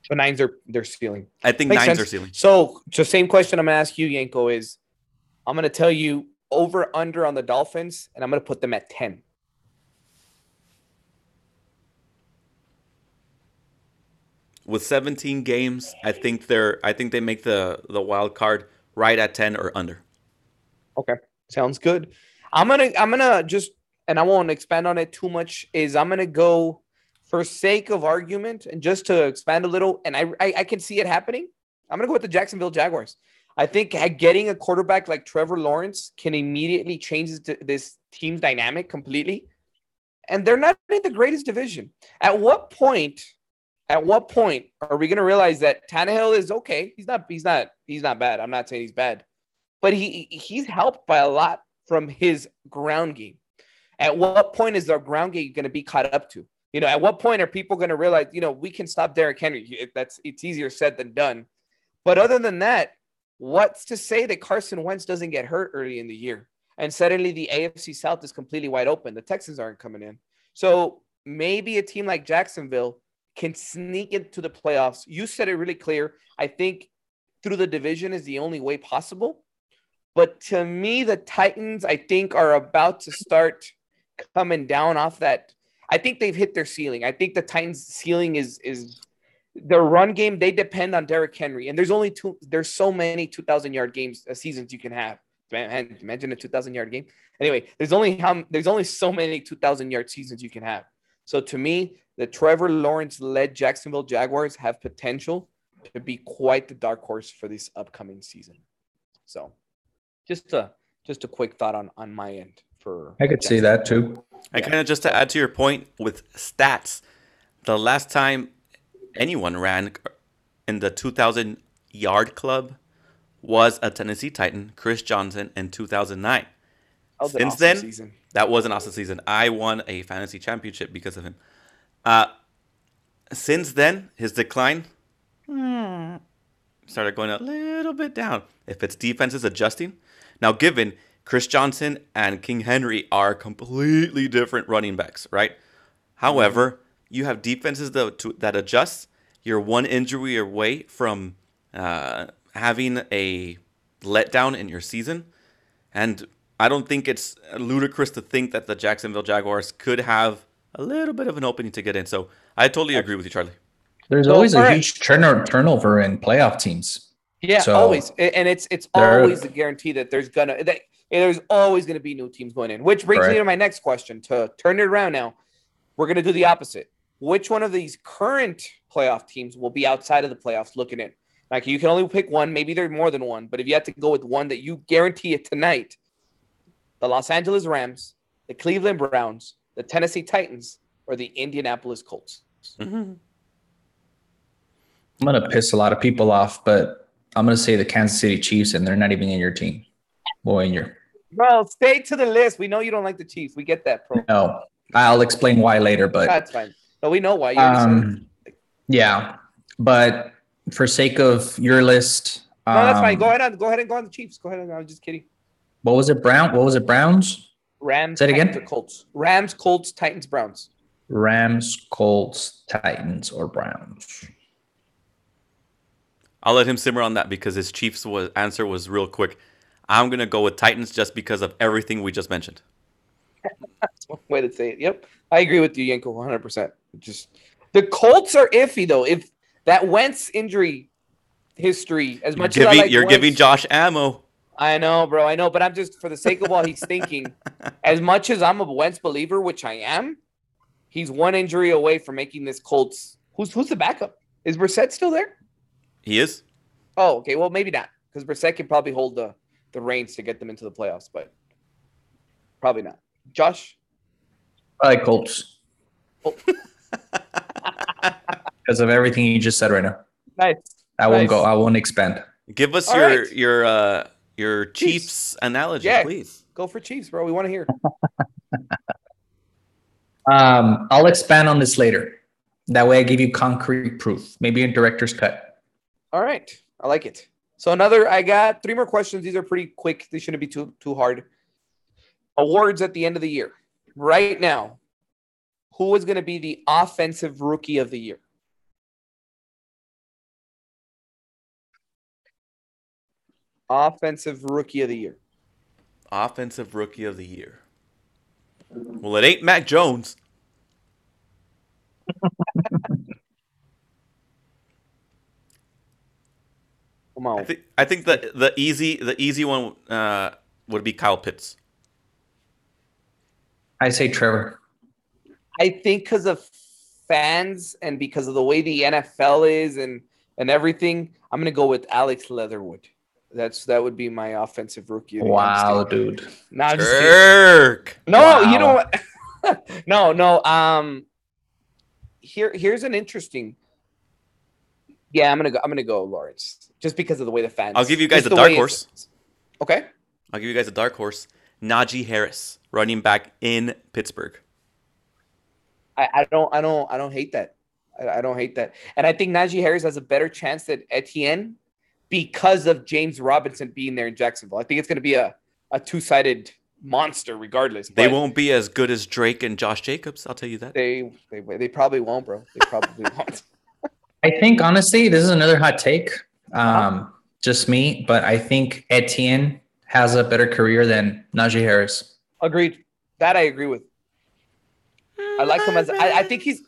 So nines are their ceiling. I think Makes nines sense. are ceiling. So, so same question I'm gonna ask you, Yenko, is I'm gonna tell you over under on the Dolphins, and I'm gonna put them at 10. With 17 games, I think they're I think they make the the wild card right at 10 or under. Okay, sounds good. I'm gonna I'm gonna just and I won't expand on it too much. Is I'm gonna go for sake of argument and just to expand a little, and I I, I can see it happening. I'm gonna go with the Jacksonville Jaguars. I think getting a quarterback like Trevor Lawrence can immediately change this, this team's dynamic completely. And they're not in the greatest division. At what point? At what point are we gonna realize that Tannehill is okay? He's not. He's not. He's not bad. I'm not saying he's bad but he he's helped by a lot from his ground game. At what point is our ground game going to be caught up to? You know, at what point are people going to realize, you know, we can stop Derrick Henry? That's it's easier said than done. But other than that, what's to say that Carson Wentz doesn't get hurt early in the year and suddenly the AFC South is completely wide open? The Texans aren't coming in, so maybe a team like Jacksonville can sneak into the playoffs. You said it really clear. I think through the division is the only way possible. But to me, the Titans, I think, are about to start coming down off that. I think they've hit their ceiling. I think the Titans' ceiling is is their run game. They depend on Derrick Henry, and there's only two. There's so many 2,000 yard games uh, seasons you can have. Man, imagine a 2,000 yard game. Anyway, there's only how there's only so many 2,000 yard seasons you can have. So to me, the Trevor Lawrence led Jacksonville Jaguars have potential to be quite the dark horse for this upcoming season. So just a just a quick thought on on my end for. I could see that too. And kind of just to add to your point with stats, the last time anyone ran in the 2,000 yard club was a Tennessee Titan, Chris Johnson, in 2009. That was an Since awesome then, season. That was an awesome season. I won a fantasy championship because of him. Uh, since then, his decline hmm, started going a little bit down. If its defense is adjusting, now given Chris Johnson and King Henry are completely different running backs, right? However, you have defenses that to, that adjust. You're one injury away from uh, having a letdown in your season, and I don't think it's ludicrous to think that the Jacksonville Jaguars could have a little bit of an opening to get in. So I totally agree with you, Charlie. There's So, always a all right. huge turnover turnover in playoff teams. Yeah, So- always, and it's it's always a guarantee that there's gonna that there's always gonna be new teams going in. Which brings me to my next question. To turn it around now, we're gonna do the opposite. Which one of these current playoff teams will be outside of the playoffs looking in? Like you can only pick one. Maybe there's more than one, but if you had to go with one that you guarantee it tonight, the Los Angeles Rams, the Cleveland Browns, the Tennessee Titans, or the Indianapolis Colts. Mhm. I'm gonna piss a lot of people off, but I'm gonna say the Kansas City Chiefs, and they're not even in your team. Well, in your Well, stay to the list. We know you don't like the Chiefs. We get that, pro. no, I'll explain why later. But That's fine. No, we know why. You already said it. um, yeah, but for sake of your list, No, that's fine. um, Go ahead on. Go ahead and go on the Chiefs. Go ahead. I'm just kidding. What was it? Brown? What was it? Browns, Rams. Say it again? Titans, or Colts. Rams, Colts, Titans, Browns. Rams, Colts, Titans, or Browns? I'll let him simmer on that because his Chiefs was, answer was real quick. I'm gonna go with Titans just because of everything we just mentioned. That's one way to say it. Yep, I agree with you, Yenko, 100. percent Just the Colts are iffy though. If that Wentz injury history, as You're much as I giving, like you're Wentz- giving Josh ammo. I know, bro. I know, but I'm just for the sake of what he's thinking. As much as I'm a Wentz believer, which I am, he's one injury away from making this Colts. Who's who's the backup? Is Brissett still there? He is. Oh, okay. Well, maybe not because Brissett can probably hold the the reins to get them into the playoffs, but probably not. Josh, I like Colts Oh. because of everything you just said right now. nice. I won't Nice. go. I won't expand. Give us All your right. your uh, your Chiefs. Chiefs analogy, Yeah. please. Go for Chiefs, bro. We want to hear. Um, I'll expand on this later. That way, I give you concrete proof. Maybe a director's cut. All right, I like it. So another, I got three more questions. These are pretty quick. They shouldn't be too too hard. Awards at the end of the year. Right now, who is going to be the offensive rookie of the year? Offensive rookie of the year. Offensive Rookie of the Year. Well, it ain't Mac Jones. Come I on. think I think the the easy the easy one uh, would be Kyle Pitts. I say Trevor. I think because of fans and because of the way the NFL is and and everything, I'm gonna go with Alex Leatherwood. That's that would be my offensive rookie. of the year. I'm just Wow, kidding. dude. No, just. Kirk. no, you know Wow. what? no, no. Um, here here's an interesting. Yeah, I'm gonna go. I'm gonna go Lawrence, just because of the way the fans. I'll give you guys a the dark horse. Okay. I'll give you guys a dark horse. Najee Harris, running back in Pittsburgh. I, I don't I don't I don't hate that. I, I don't hate that. And I think Najee Harris has a better chance than Etienne because of James Robinson being there in Jacksonville. I think it's gonna be a, a two-sided monster regardless. They won't be as good as Drake and Josh Jacobs. I'll tell you that. they they they probably won't, bro. They probably won't. I think honestly, this is another hot take. Um, just me, but I think Etienne has a better career than Najee Harris. Agreed. That I agree with. I like him as I, I think he's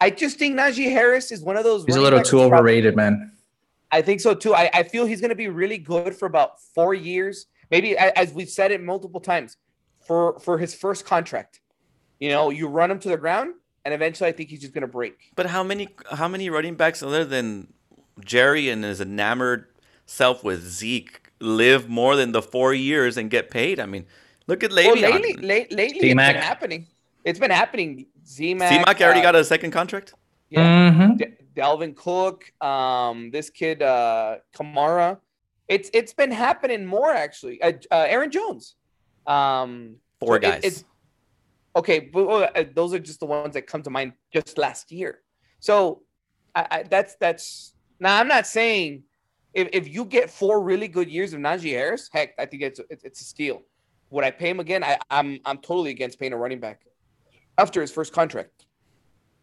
I just think Najee Harris is one of those He's a little too that's prob- overrated, man. I think so too. I, I feel he's going to be really good for about four years, maybe as we've said it multiple times, for for his first contract. You know, you run him to the ground, and eventually, I think he's just going to break. But how many how many running backs other than Jerry and his enamored self with Zeke live more than the four years and get paid. I mean, look at Well, Le'Veon. lately, la- lately it's C-Mac. been happening. It's been happening. Z-Mac. C-Mac already uh, got a second contract. Yeah. Mhm. Dalvin Cook, um, this kid uh, Kamara. It's it's been happening more actually. Uh, uh, Aaron Jones. Um, Four it- guys. it's okay, but uh, those are just the ones that come to mind just last year. So I, I, that's that's now. I'm not saying if, if you get four really good years of Najee Harris, heck, I think it's it's, it's a steal. Would I pay him again? I, I'm I'm totally against paying a running back after his first contract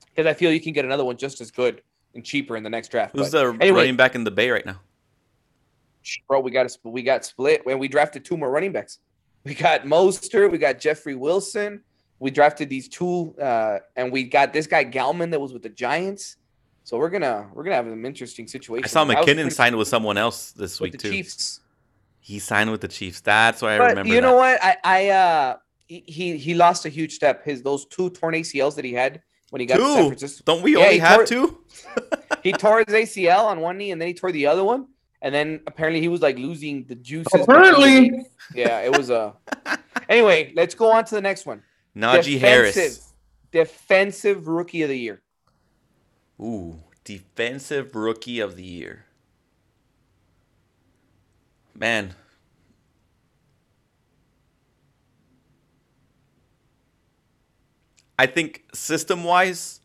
because I feel you can get another one just as good and cheaper in the next draft. Who's But the anyway, running back in the Bay right now? bro, we got us, we got split when we drafted two more running backs. We got Mostert, we got Jeffrey Wilson. We drafted these two, uh, and we got this guy Gallman that was with the Giants. So we're gonna we're gonna have an interesting situation. I saw McKinnon pretty- signed with someone else this with week the too. Chiefs. He signed with the Chiefs. That's why I But remember. you know that. what? I I uh he he- he lost a huge step. His those two torn ACLs that he had when he got to San Two? Francisco. Don't we Yeah, only have tore- two? He tore his ACL on one knee and then he tore the other one. And then apparently he was like losing the juices. Apparently. Yeah, it was uh, a. anyway, let's go on to the next one. Najee Harris. Defensive rookie of the year. Ooh, defensive rookie of the year. Man. I think system wise,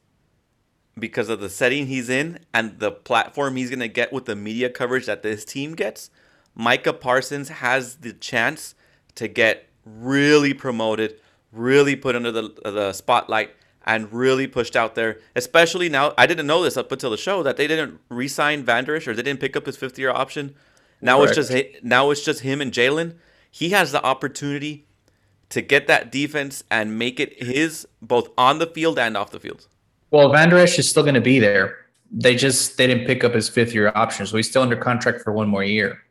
because of the setting he's in and the platform he's going to get with the media coverage that this team gets, Micah Parsons has the chance to get really promoted, really put under the, the spotlight, and really pushed out there. Especially now, I didn't know this up until the show that they didn't re-sign Van Der Esch or they didn't pick up his fifth year option. Now it's just now it's just him and Jalen. He has the opportunity to get that defense and make it his both on the field and off the field. Well, Van Der Esch is still going to be there. They just they didn't pick up his fifth year option, so he's still under contract for one more year.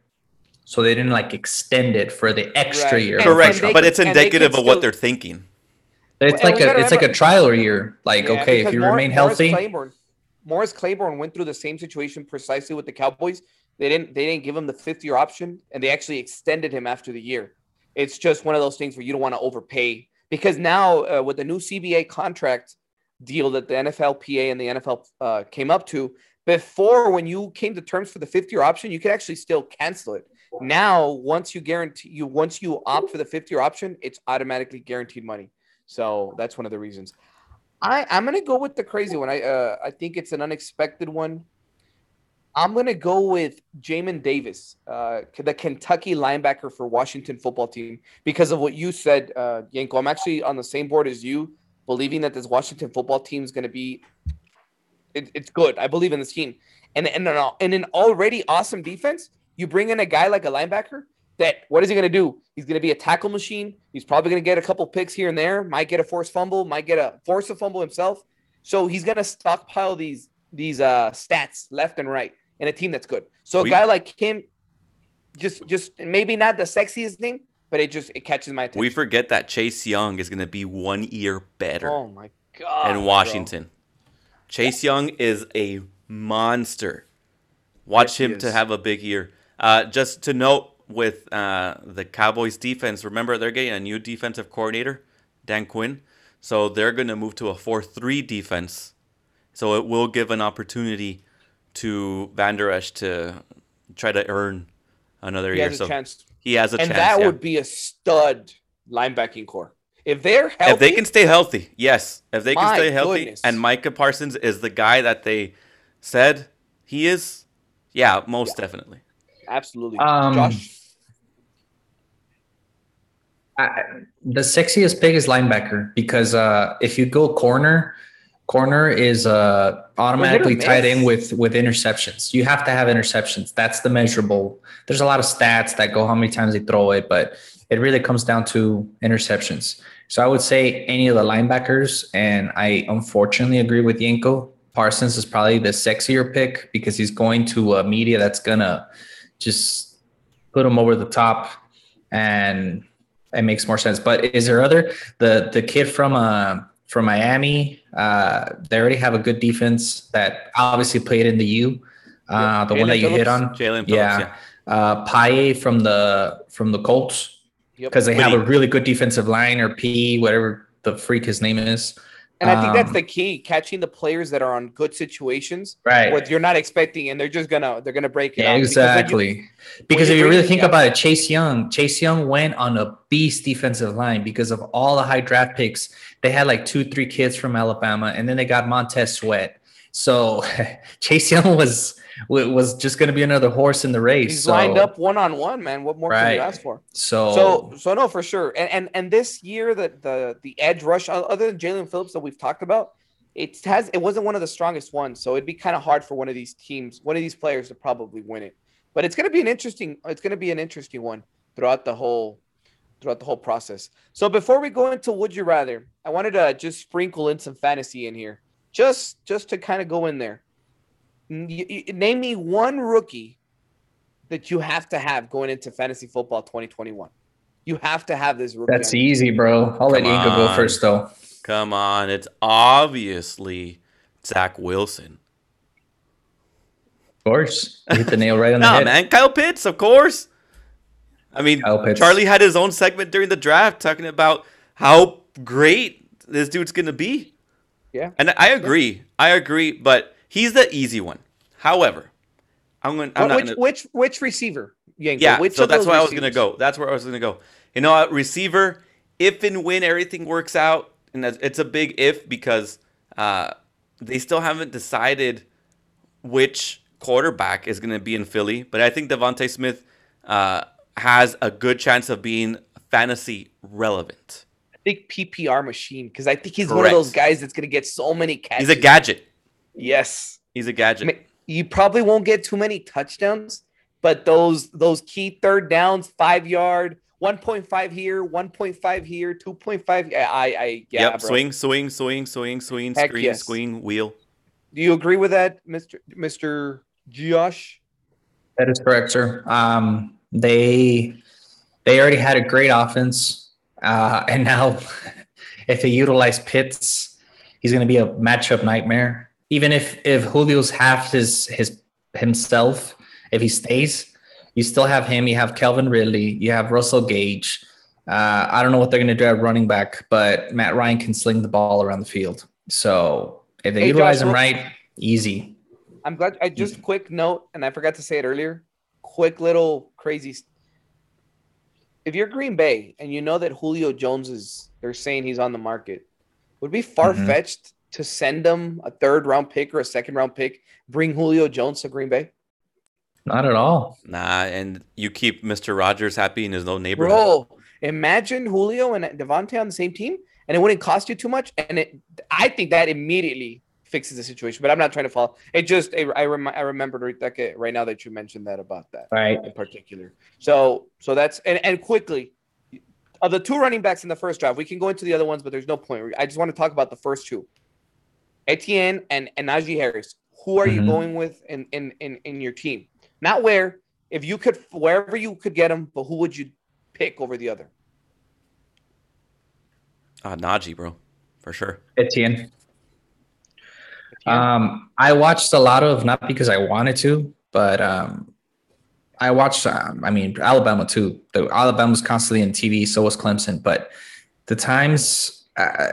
So they didn't like extend it for the extra Right. year. And- Correct, and they but could- it's indicative could of what they're thinking. It's And like a gotta it's like a remember- trial year. Like Yeah, okay, if you Mor- remain Morris healthy, Claiborne, Morris Claiborne went through the same situation precisely with the Cowboys. They didn't they didn't give him the fifth year option, and they actually extended him after the year. It's just one of those things where you don't want to overpay because now uh, with the new CBA contract deal that the NFLPA and the NFL uh, came up to, before when you came to terms for the fifth year option, you could actually still cancel it. Now, once you guarantee you once you opt for the fifth year option, it's automatically guaranteed money. So that's one of the reasons. I I'm gonna go with the crazy one. I uh I think it's an unexpected one. I'm gonna go with Jamin Davis, uh, the Kentucky linebacker for Washington football team, because of what you said, uh, Yenko. I'm actually on the same board as you, believing that this Washington football team is gonna be. It, it's good. I believe in this team, and and an, and an already awesome defense. You bring in a guy like a linebacker. That what is he gonna do? He's gonna be a tackle machine. He's probably gonna get a couple picks here and there. Might get a forced fumble. Might get a force a fumble himself. So he's gonna stockpile these these uh stats left and right in a team that's good. So a guy like him, just just maybe not the sexiest name, but it just it catches my attention. We forget that Chase Young is going to be one year better oh my god! in bro. Washington. Chase Young is a monster. Watch Yes, him to have a big year. Uh, just to note with uh, the Cowboys defense, remember they're getting a new defensive coordinator, Dan Quinn. So they're going to move to a 4 3 defense. So it will give an opportunity to Van Der Esch to try to earn another He year. has so chance, he has a and chance. And that yeah. would be a stud linebacking core if they're healthy. if they can stay healthy, yes. If they can stay healthy, goodness. and Micah Parsons is the guy that they said he is, yeah, most definitely. absolutely. Um, Josh, I, the sexiest pick is linebacker because uh, if you go corner, corner is uh, automatically tied in with with interceptions. You have to have interceptions. That's the measurable. There's a lot of stats that go how many times they throw it, but it really comes down to interceptions. So I would say any of the linebackers, and I unfortunately agree with Yenko. Parsons is probably the sexier pick because he's going to a media that's gonna just put him over the top and it makes more sense. But is there other the the kid from uh from Miami? Uh, they already have a good defense that obviously played in the U. Uh, the one that you hit on, Jaelan Phillips, Yeah. yeah. uh, Paye from the from the Colts Yep. because they But have a really good defensive line or P whatever the freak his name is. And I think that's Um, the key: catching the players that are on good situations, Right. what you're not expecting, and they're just gonna they're gonna break it. Yeah, off. Because you- exactly. Because if you really think about it, Chase Young, Chase Young went on a beast defensive line because of all the high draft picks. They had like two, three kids from Alabama, and then they got Montez Sweat. So Chase Young was was just going to be another horse in the race. He's so, lined up one on one, man. What more can you ask for? So, So, so no, for sure. And and and this year, the the the edge rush, other than Jaelan Phillips that we've talked about, it has it wasn't one of the strongest ones. So it'd be kind of hard for one of these teams, one of these players, to probably win it. But it's gonna be an interesting. It's gonna be an interesting one throughout the whole throughout the whole process. So before we go into would you rather, I wanted to just sprinkle in some fantasy in here, just just to kind of go in there. N- y- y- name me one rookie that you have to have going into fantasy football 2021. You have to have this rookie. that's easy, bro. I'll let Come Inga go first, though. Come on, it's obviously Zach Wilson. Of course, you hit the nail right on the No, head. man, Kyle Pitts, of course. I mean, Charlie had his own segment during the draft talking about how great this dude's gonna be. Yeah. and I agree. I agree, but he's the easy one. However, I'm going. I'm which, gonna, which which receiver? Yenko? yeah, which so that's where I was gonna go. That's where I was gonna go. You know, receiver. If and when everything works out, and it's a big if because uh, they still haven't decided which quarterback is gonna be in Philly. But I think DeVonta Smith uh, has a good chance of being fantasy relevant. Big PPR machine because I think he's one of those guys that's gonna get so many catches. He's a gadget. Yes. He's a gadget. Ma- You probably won't get too many touchdowns, but those those key third downs, five yard, 1.5 here, 1.5 here, 2.5. I I, I yeah, yep. bro. Swing, swing, swing, swing, swing, Heck screen, yes. swing, wheel. Do you agree with that, Mr. Mr. Josh? That is correct, sir. Um, they they already had a great offense, uh, and now if they utilize Pitts, he's going to be a matchup nightmare. Even if if Julio's half his his himself, if he stays, you still have him. You have Calvin Ridley. You have Russell Gage. Uh, I don't know what they're going to do at running back, but Matt Ryan can sling the ball around the field. So if they Hey, utilize Josh, him right, easy. I'm glad. I just quick note, and I forgot to say it earlier. Quick little crazy. S- If you're Green Bay and you know that Julio Jones is, they're saying he's on the market, would it be far fetched to send them a third round pick or a second round pick, bring Julio Jones to Green Bay? Not at all. Nah, and you keep Mr. Rogers happy in his own neighborhood. Bro, imagine Julio and DeVonta on the same team, and it wouldn't cost you too much. And it, I think that immediately fixes the situation. But I'm not trying to follow. It just, I, I, rem- I remembered right, right now that you mentioned that about that. Right. in particular. So so that's and, and quickly of the two running backs in the first draft, we can go into the other ones, but there's no point. I just want to talk about the first two. Etienne and, and Najee Harris. Who are you Mhm. going with in, in in in your team? Not where. If you could wherever you could get them, but who would you pick over the other? Ah, Najee, bro, for sure. Etienne. Um, I watched a lot of not because I wanted to, but um, I watched. Um, I mean, Alabama too. The Alabama was constantly in TV, so was Clemson. But the times uh,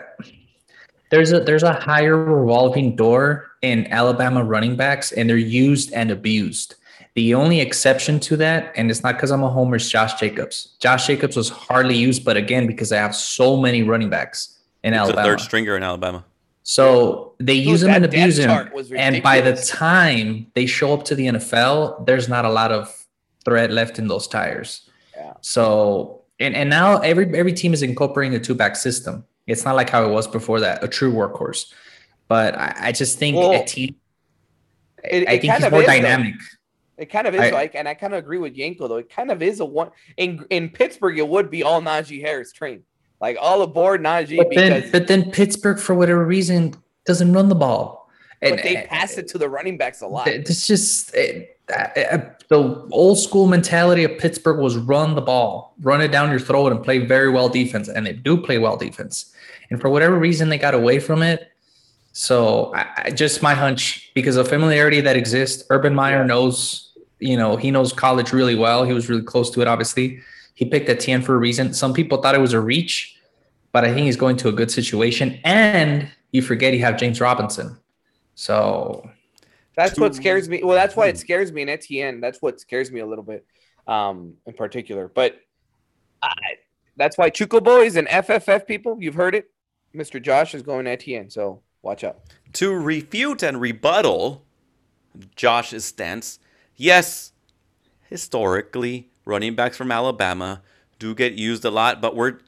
there's a there's a higher revolving door in Alabama running backs, and they're used and abused. The only exception to that, and it's not because I'm a homer, is Josh Jacobs. Josh Jacobs was hardly used, but again, because I have so many running backs in Alabama. third stringer in Alabama. So they use Dude, him and abuse him. And by the time they show up to the NFL, there's not a lot of thread left in those tires. Yeah. So and, and now every every team is incorporating a two back system. It's not like how it was before that, a true workhorse. But I, I just think Well, team, it- I think he's more is, though. dynamic. It kind of is, I- like, and I kind of agree with Yenko though. It kind of is a one in in Pittsburgh. It would be all Najee Harris train, like all aboard Najee But because then, but then Pittsburgh, for whatever reason, doesn't run the ball. but And- they eh, pass it to the running backs a lot. It's just it, uh, the old school mentality of Pittsburgh was run the ball, run it down your throat, and play very well defense. And they do play well defense. And for whatever reason, they got away from it. So I, I, just my hunch, because of familiarity that exists, Urban Meyer knows you know, he knows college really well. He was really close to it, obviously. He picked Etienne for a reason. Some people thought it was a reach, but I think he's going to a good situation. And you forget you have James Robinson. So that's what scares me. Well, that's why it scares me in Etienne. That's what scares me a little bit, um, in particular. But I, that's why Chuco Boys and FFF people, you've heard it. Mr. Josh is going to Etienne, so watch out. To refute and rebuttal Josh's stance, yes, historically, running backs from Alabama do get used a lot, but we're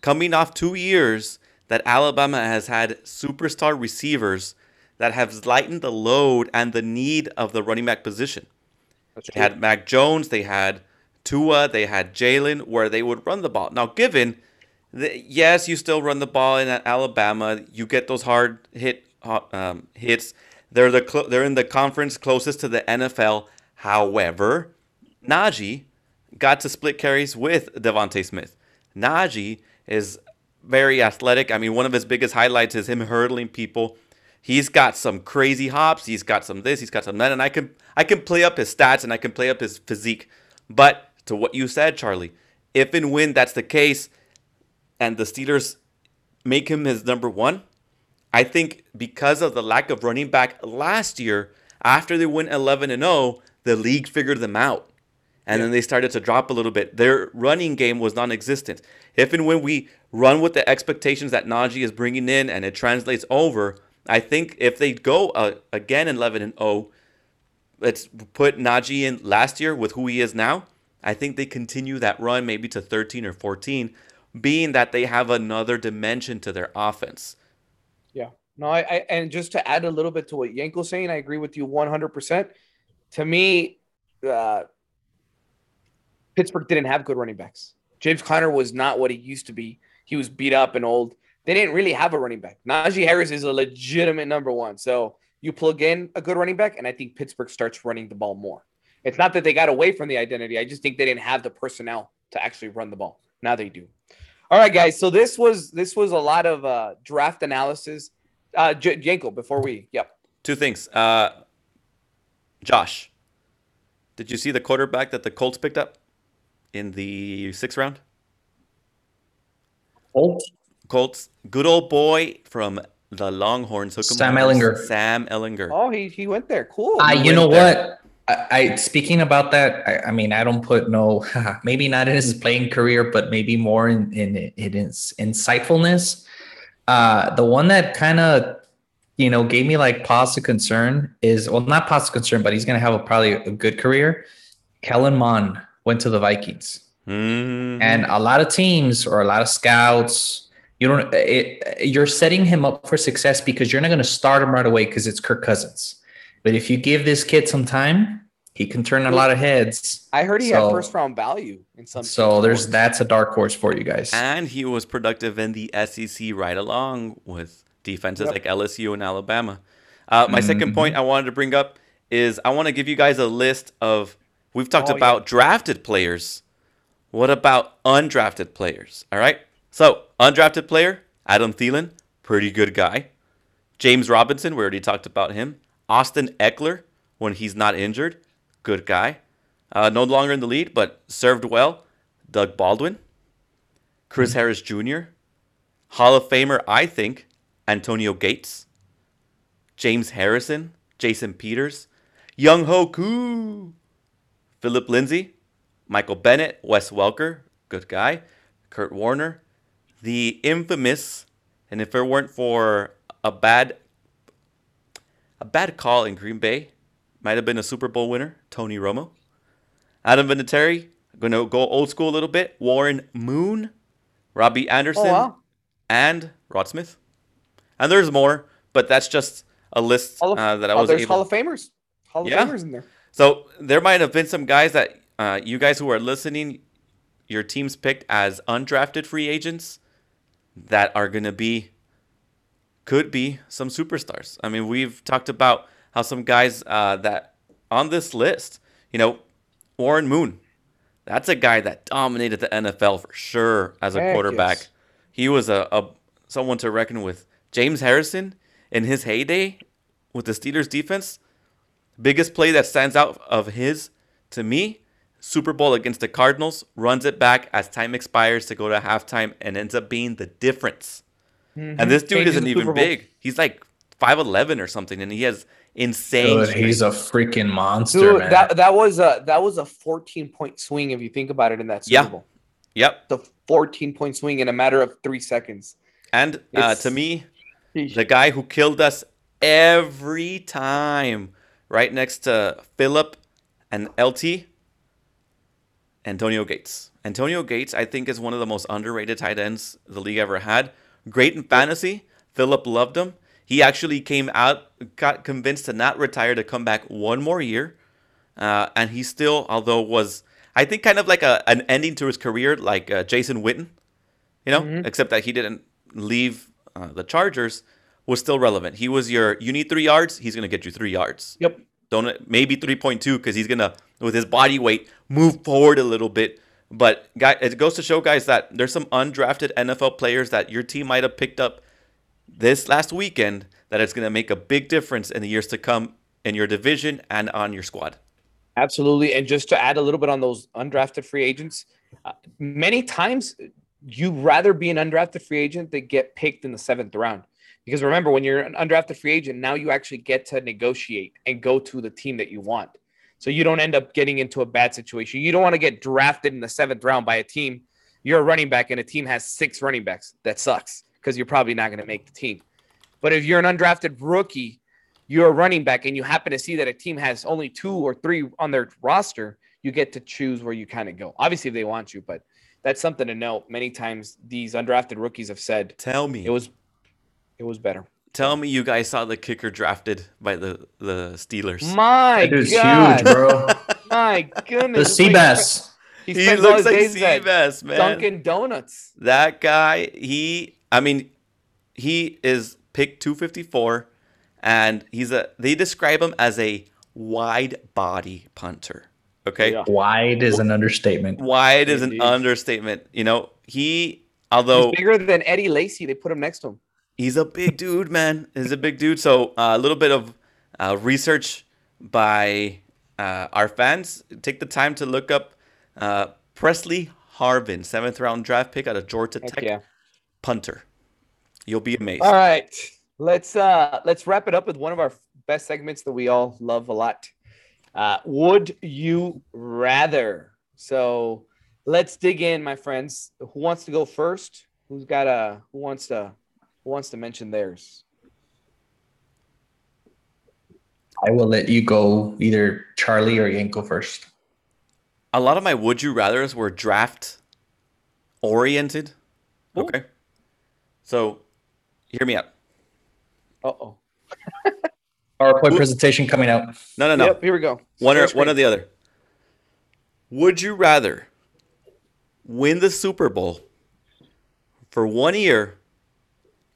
coming off two years that Alabama has had superstar receivers that have lightened the load and the need of the running back position. That's they true. had Mac Jones, they had Tua, they had Jalen, where they would run the ball. Now, given that, yes, you still run the ball in Alabama, you get those hard hit um, hits. They're the cl- they're in the conference closest to the NFL. However, Najee got to split carries with DeVonta Smith. Najee is very athletic. I mean, one of his biggest highlights is him hurdling people. He's got some crazy hops. He's got some this. He's got some that. And I can I can play up his stats and I can play up his physique. But to what you said, Charlie, if and when that's the case, and the Steelers make him his number one, I think because of the lack of running back last year, after they went 11 and 0, the league figured them out and yeah. then they started to drop a little bit. Their running game was non-existent. If and when we run with the expectations that Najee is bringing in and it translates over, I think if they go uh, again 11 and 0, let's put Najee in last year with who he is now. I think they continue that run maybe to 13 or 14, being that they have another dimension to their offense. Yeah. No, I, I and just to add a little bit to what Yenko's saying, I agree with you 100%. To me, uh, Pittsburgh didn't have good running backs. James Conner was not what he used to be. He was beat up and old. They didn't really have a running back. Najee Harris is a legitimate number one. So you plug in a good running back, and I think Pittsburgh starts running the ball more. It's not that they got away from the identity. I just think they didn't have the personnel to actually run the ball. Now they do. All right, guys. So this was this was a lot of uh, draft analysis. Uh, J- Yenko, before we, yep. Two things. Uh, Josh, did you see the quarterback that the Colts picked up? In the sixth round? Colts. Colts. Good old boy from the Longhorns. Sam Ehlinger. Sam Ehlinger. Oh, he, he went there. Cool. Uh, you know there. what? I, I, speaking about that. I, I, mean, I don't put no, maybe not in his playing career, but maybe more in in, in his insightfulness. Uh, the one that kind of you know gave me like pause of concern is well, not pause of concern, but he's gonna have a, probably a good career. Kellen Mond went to the Vikings. Mm-hmm. And a lot of teams or a lot of scouts, you don't it, you're setting him up for success because you're not going to start him right away because it's Kirk Cousins. But if you give this kid some time, he can turn a lot of heads. I heard he so, had first round value in some. So there's that's a dark horse for you guys. And he was productive in the SEC right along with defenses yep. like LSU and Alabama. Uh, my mm-hmm. second point I wanted to bring up is I want to give you guys a list of We've talked oh, about yeah. drafted players. What about undrafted players? All right. So, undrafted player, Adam Thielen, pretty good guy. James Robinson, we already talked about him. Austin Ekeler, when he's not injured, good guy. Uh, no longer in the lead, but served well. Doug Baldwin, Chris mm-hmm. Harris Jr., Hall of Famer, I think, Antonio Gates, James Harrison, Jason Peters, Younghoe Koo, Phillip Lindsay, Michael Bennett, Wes Welker, good guy, Kurt Warner, the infamous, and if it weren't for a bad a bad call in Green Bay, might have been a Super Bowl winner, Tony Romo. Adam Vinatieri, going to go old school a little bit. Warren Moon, Robbie Anderson, oh, wow. and Rod Smith. And there's more, but that's just a list of, uh, that I was oh, there's able. Hall of Famers, Hall of yeah. Famers in there. So there might have been some guys that uh, you guys who are listening, your teams picked as undrafted free agents that are going to be, could be some superstars. I mean, we've talked about how some guys uh, that on this list, you know, Warren Moon, that's a guy that dominated the NFL for sure as a Heck quarterback. Yes. He was a, a someone to reckon with. James Harrison in his heyday with the Steelers defense, biggest play that stands out of his to me, Super Bowl against the Cardinals runs it back as time expires to go to halftime and ends up being the difference. And this dude Changes isn't even big. He's like 5'11 or something, and he has insane. Dude, he's a freaking monster, Dude, man. that that was a that was a 14 point swing if you think about it in that Super Yeah. Bowl. Yep. The 14 point swing in a matter of three seconds. And uh, to me, the guy who killed us every time, right next to Philip and LT, Antonio Gates. Antonio Gates, I think, is one of the most underrated tight ends the league ever had. Great in fantasy. Philip loved him. He actually came out, got convinced to not retire, to come back one more year. Uh, and he still, although was, I think, kind of like a, an ending to his career, like uh, Jason Witten, you know, Mhm. except that he didn't leave uh, the Chargers, was still relevant. He was your, you need three yards, he's going to get you three yards. Yep. Don't maybe 3.2 because he's gonna with his body weight move forward a little bit. But guy, it goes to show guys that there's some undrafted NFL players that your team might have picked up this last weekend that it's gonna make a big difference in the years to come in your division and on your squad. Absolutely. And just to add a little bit on those undrafted free agents, uh, many times you'd rather be an undrafted free agent than get picked in the seventh round. Because remember, when you're an undrafted free agent, now you actually get to negotiate and go to the team that you want. So you don't end up getting into a bad situation. You don't want to get drafted in the seventh round by a team. You're a running back and a team has six running backs. That sucks because you're probably not going to make the team. But if you're an undrafted rookie, you're a running back and you happen to see that a team has only two or three on their roster, you get to choose where you kind of go. Obviously, if they want you, but that's something to note. Many times these undrafted rookies have said Tell me, it was it was better. tell me, you guys saw the kicker drafted by the the Steelers. My That dude's God, huge, bro. my the goodness, It's like Seabass. He, he looks like days at Seabass, man. Dunkin' Donuts. That guy, he, I mean, he is pick 254, and he's a. They describe him as a wide body punter. Okay, Yeah. Wide is an understatement. wide is an Indeed. understatement. You know, he, although He's bigger than Eddie Lacy. They put him next to him. He's a big dude, man. He's a big dude. So uh, a little bit of uh, research by uh, our fans. Take the time to look up uh, Presley Harvin, seventh round draft pick out of Georgia Heck Tech, yeah. punter. You'll be amazed. All right. Let's uh let's wrap it up with one of our best segments that we all love a lot. Uh would you rather? So let's dig in, my friends. Who wants to go first? Who's got a who wants to who wants to mention theirs? I will let you go either Charlie or Yenko first. a lot of my would you rather's were draft oriented. Ooh. Okay. So hear me out. Uh-oh. PowerPoint Who- presentation coming out. No, no, no. Yep, here we go. one or one or the other. Would you rather win the Super Bowl for one year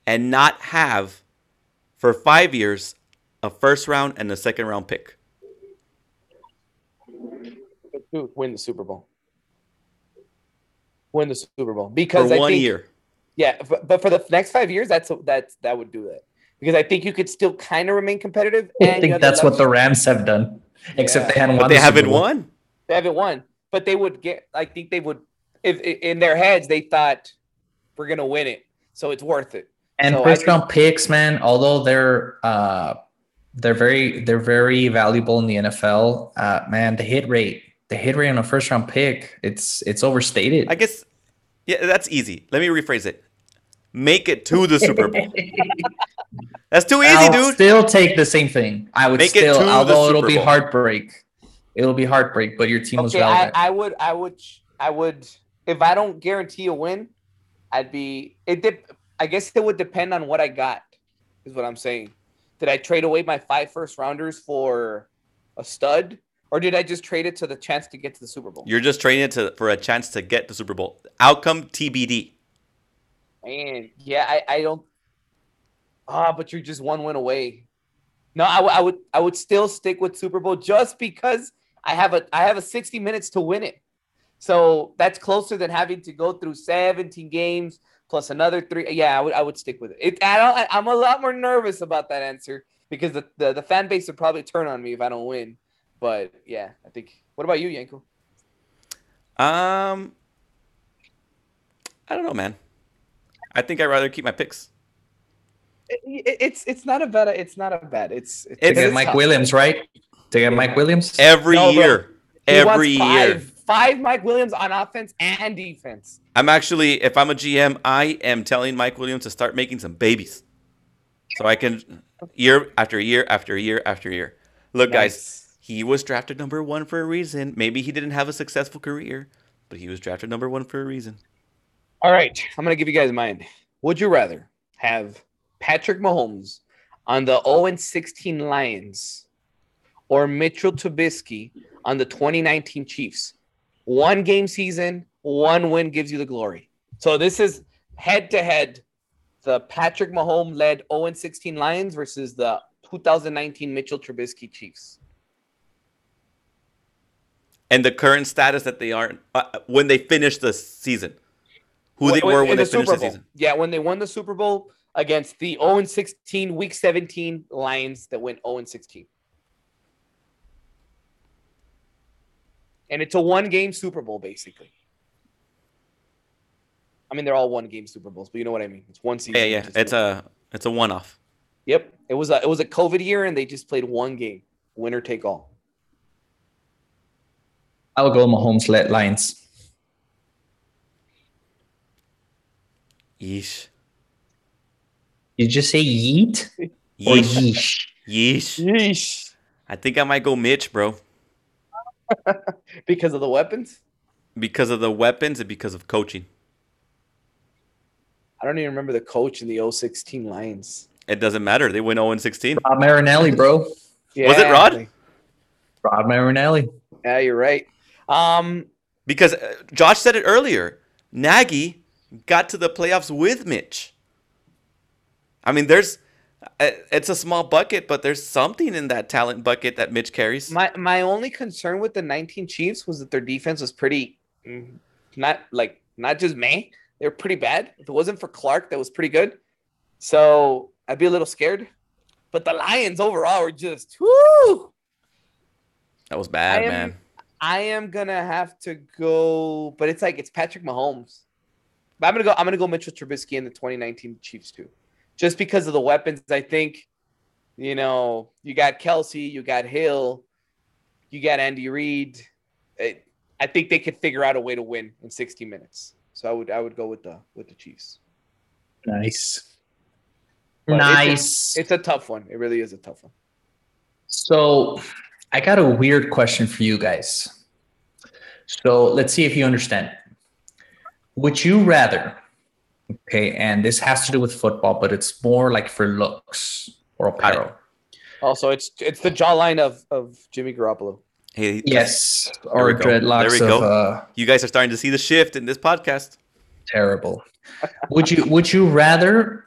and not have for five years a first round and a second round pick? Dude, win the Super Bowl. Win the Super Bowl because For because I one think, year. Yeah, but, but for the next five years, that's that's that would do it because I think you could still kind of remain competitive. I and you think have that's what the Rams have done, except Yeah. they hadn't won. But they the haven't Bowl. won. they haven't won, but they would get. I think they would if in their heads they thought we're gonna win it, so it's worth it. And So first think- round picks, man, although they're uh they're very they're very valuable in the NFL, uh man, the hit rate, the hit rate on a first round pick, it's it's overstated. I guess yeah, that's easy. Let me rephrase it. Make it to the Super Bowl. That's too easy, I'll dude. still take the same thing. I would Make it still, to the although it'll be heartbreak. It'll be heartbreak, but your team was Okay, I, relevant. I would, I would, I would. If I don't guarantee a win, I'd be. It dip, I guess it would depend on what I got. Is what I'm saying. Did I trade away my five first rounders for a stud, or did I just trade it to the chance to get to the Super Bowl? You're just trading it to, for a chance to get the Super Bowl. Outcome TBD. And yeah, I, I don't. Ah, but you're just one win away. No, I, w- I would I would still stick with Super Bowl just because I have a I have a 60 minutes to win it. So that's closer than having to go through 17 games plus another three. Yeah, I would I would stick with it. it I don't, I, I'm a lot more nervous about that answer because the, the, the fan base would probably turn on me if I don't win. But yeah, I think. What about you, Yenko? Um, I don't know, man. I think I'd rather keep my picks. It- it- it's it's not a bad. It's not a bad. It's it's, To It's- get Mike tough. Williams, right? To get Mike Williams. Every No, year, He wants every five, year. Five Mike Williams on offense and defense. I'm actually, if I'm a GM, I am telling Mike Williams to start making some babies, so I can year after year after year after year. Look, guys, he was drafted number one for a reason. Maybe he didn't have a successful career, but he was drafted number one for a reason. All right, I'm gonna give you guys mine. Would you rather have Patrick Mahomes on the 0 and 16 Lions or Mitchell Trubisky on the 2019 Chiefs? One game season, one win gives you the glory. So this is head to head, the Patrick Mahomes led 0 16 Lions versus the 2019 Mitchell Trubisky Chiefs. And the current status that they are uh, when they finish the season, who they When- were when they the finished the season. Yeah, when they won the Super Bowl against the 0 16 Week 17 Lions that went 0 16. And it's a one game Super Bowl, basically. I mean, they're all one game Super Bowls, but you know what I mean. It's one season. Yeah, yeah, it's a it's a one off. Yep, it was a it was a COVID year, and they just played one game, winner take all. I will go Mahomes led Lions. Yeesh, Did you just say yeet or yeesh, yeesh? yeesh. Yeesh. I think I might go Mitch, bro, Because of the weapons. because of the weapons and because of coaching. I don't even remember the coach in the 016 Lions. It doesn't matter. They win 0 16. Rod Marinelli, bro. Was it Rod? like- Rod Marinelli. Yeah, you're right. Um, Because uh, Josh said it earlier. Nagy got to the playoffs with Mitch. I mean, there's it's a small bucket, but there's something in that talent bucket that Mitch carries. my my only concern with the 19 Chiefs was that their defense was pretty, mm, not like not just me. They were pretty bad. If it wasn't for Clark, that was pretty good. So I'd be a little scared. But the Lions overall were just whoo. That was bad, I am- man. I am gonna have to go, but it's like it's Patrick Mahomes. But I'm gonna go. I'm gonna go Mitchell Trubisky in the 2019 Chiefs too, just because of the weapons. I think, you know, you got Kelce, you got Hill, you got Andy Reid. It, I think they could figure out a way to win in 60 minutes. So I would I would go with the with the Chiefs. Nice. But it's a- nice. It's a tough one. It really is a tough one. So I got a weird question for you guys. So let's see if you understand. Would you rather, okay, and this has to do with football, but it's more like for looks or Got it. apparel. Also, it's it's the jawline of of Jimmy Garoppolo. Hey, Yes, we or go. dreadlocks There we of go. uh, you guys are starting to see the shift in this podcast. terrible. would you would you rather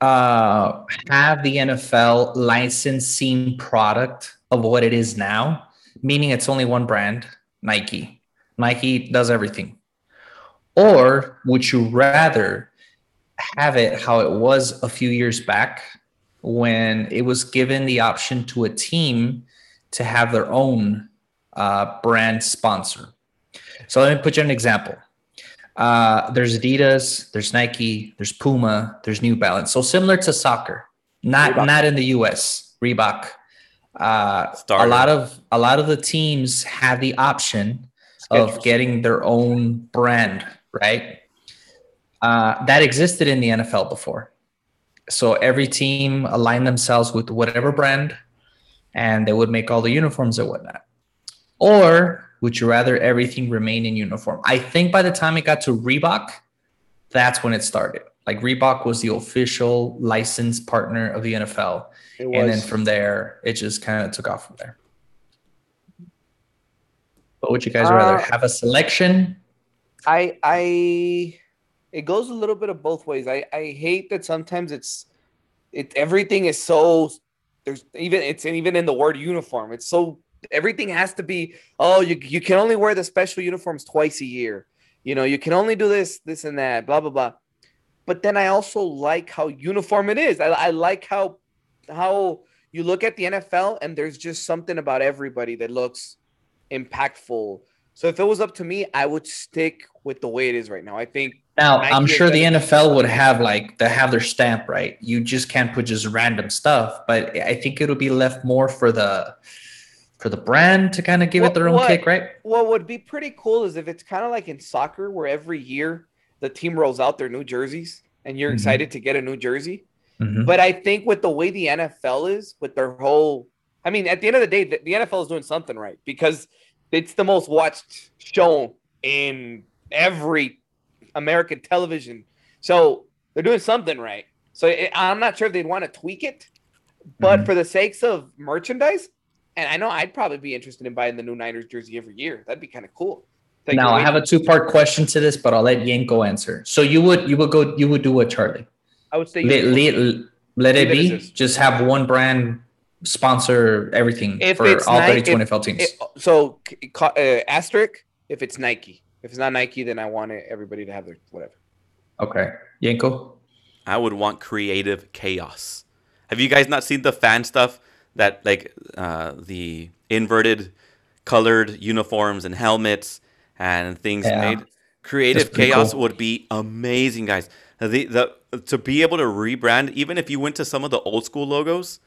uh, have the NFL licensing product of what it is now, meaning it's only one brand, Nike. Nike does everything. Or would you rather have it how it was a few years back when it was given the option to a team to have their own uh, brand sponsor? So let me put you an example uh, there's Adidas, there's Nike, there's Puma, there's New Balance. So similar to soccer, not Reebok. not in the U.S. Reebok. Uh, a lot of a lot of the teams have the option of getting their own brand, right? Uh, that existed in the NFL before. So every team aligned themselves with whatever brand, and they would make all the uniforms and whatnot. Or would you rather everything remain in uniform? I think by the time it got to Reebok, that's when it started. Like Reebok was the official licensed partner of the NFL. And then from there, it just kind of took off from there. But would you guys rather Uh, have a selection? I I it goes a little bit of both ways. I I hate that sometimes it's it everything is so there's even it's even in the word uniform. It's so everything has to be oh you you can only wear the special uniforms twice a year. You know, you can only do this this and that blah blah blah. But then I also like how uniform it is. I I like how how you look at the NFL and there's just something about everybody that looks impactful. So if it was up to me, I would stick with the way it is right now. I think Now, Nike I'm sure the NFL would have like they have their stamp, right? You just can't put just random stuff, but I think it'll be left more for the for the brand to kind of give What- it their own what- kick, right? what would be pretty cool is if it's kind of like in soccer where every year the team rolls out their new jerseys and you're Mhm. excited to get a new jersey. Mhm. But I think with the way the NFL is, with their whole, I mean, at the end of the day, the, the NFL is doing something right because it's the most watched show in every American television. So they're doing something right. So it, I'm not sure if they'd want to tweak it, but Mhm. for the sakes of merchandise, and I know I'd probably be interested in buying the new Niners jersey every year. That'd be kind of cool. Take now your I have a two part question to this, but I'll let Yenko answer. So you would you would go you would do what Charlie? I would say Let, let, let it Leave it as be. Just have one brand sponsor everything If for all Nike- 32 if- NFL teams. It- so uh, asterisk if it's Nike. If it's not Nike, then I want it, everybody to have their whatever. okay, Yenko. I would want creative chaos. Have you guys not seen the fan stuff that like uh, the inverted colored uniforms and helmets and things Yeah. made? Creative chaos cool. would be amazing, guys. The the to be able to rebrand, even if you went to some of the old school logos,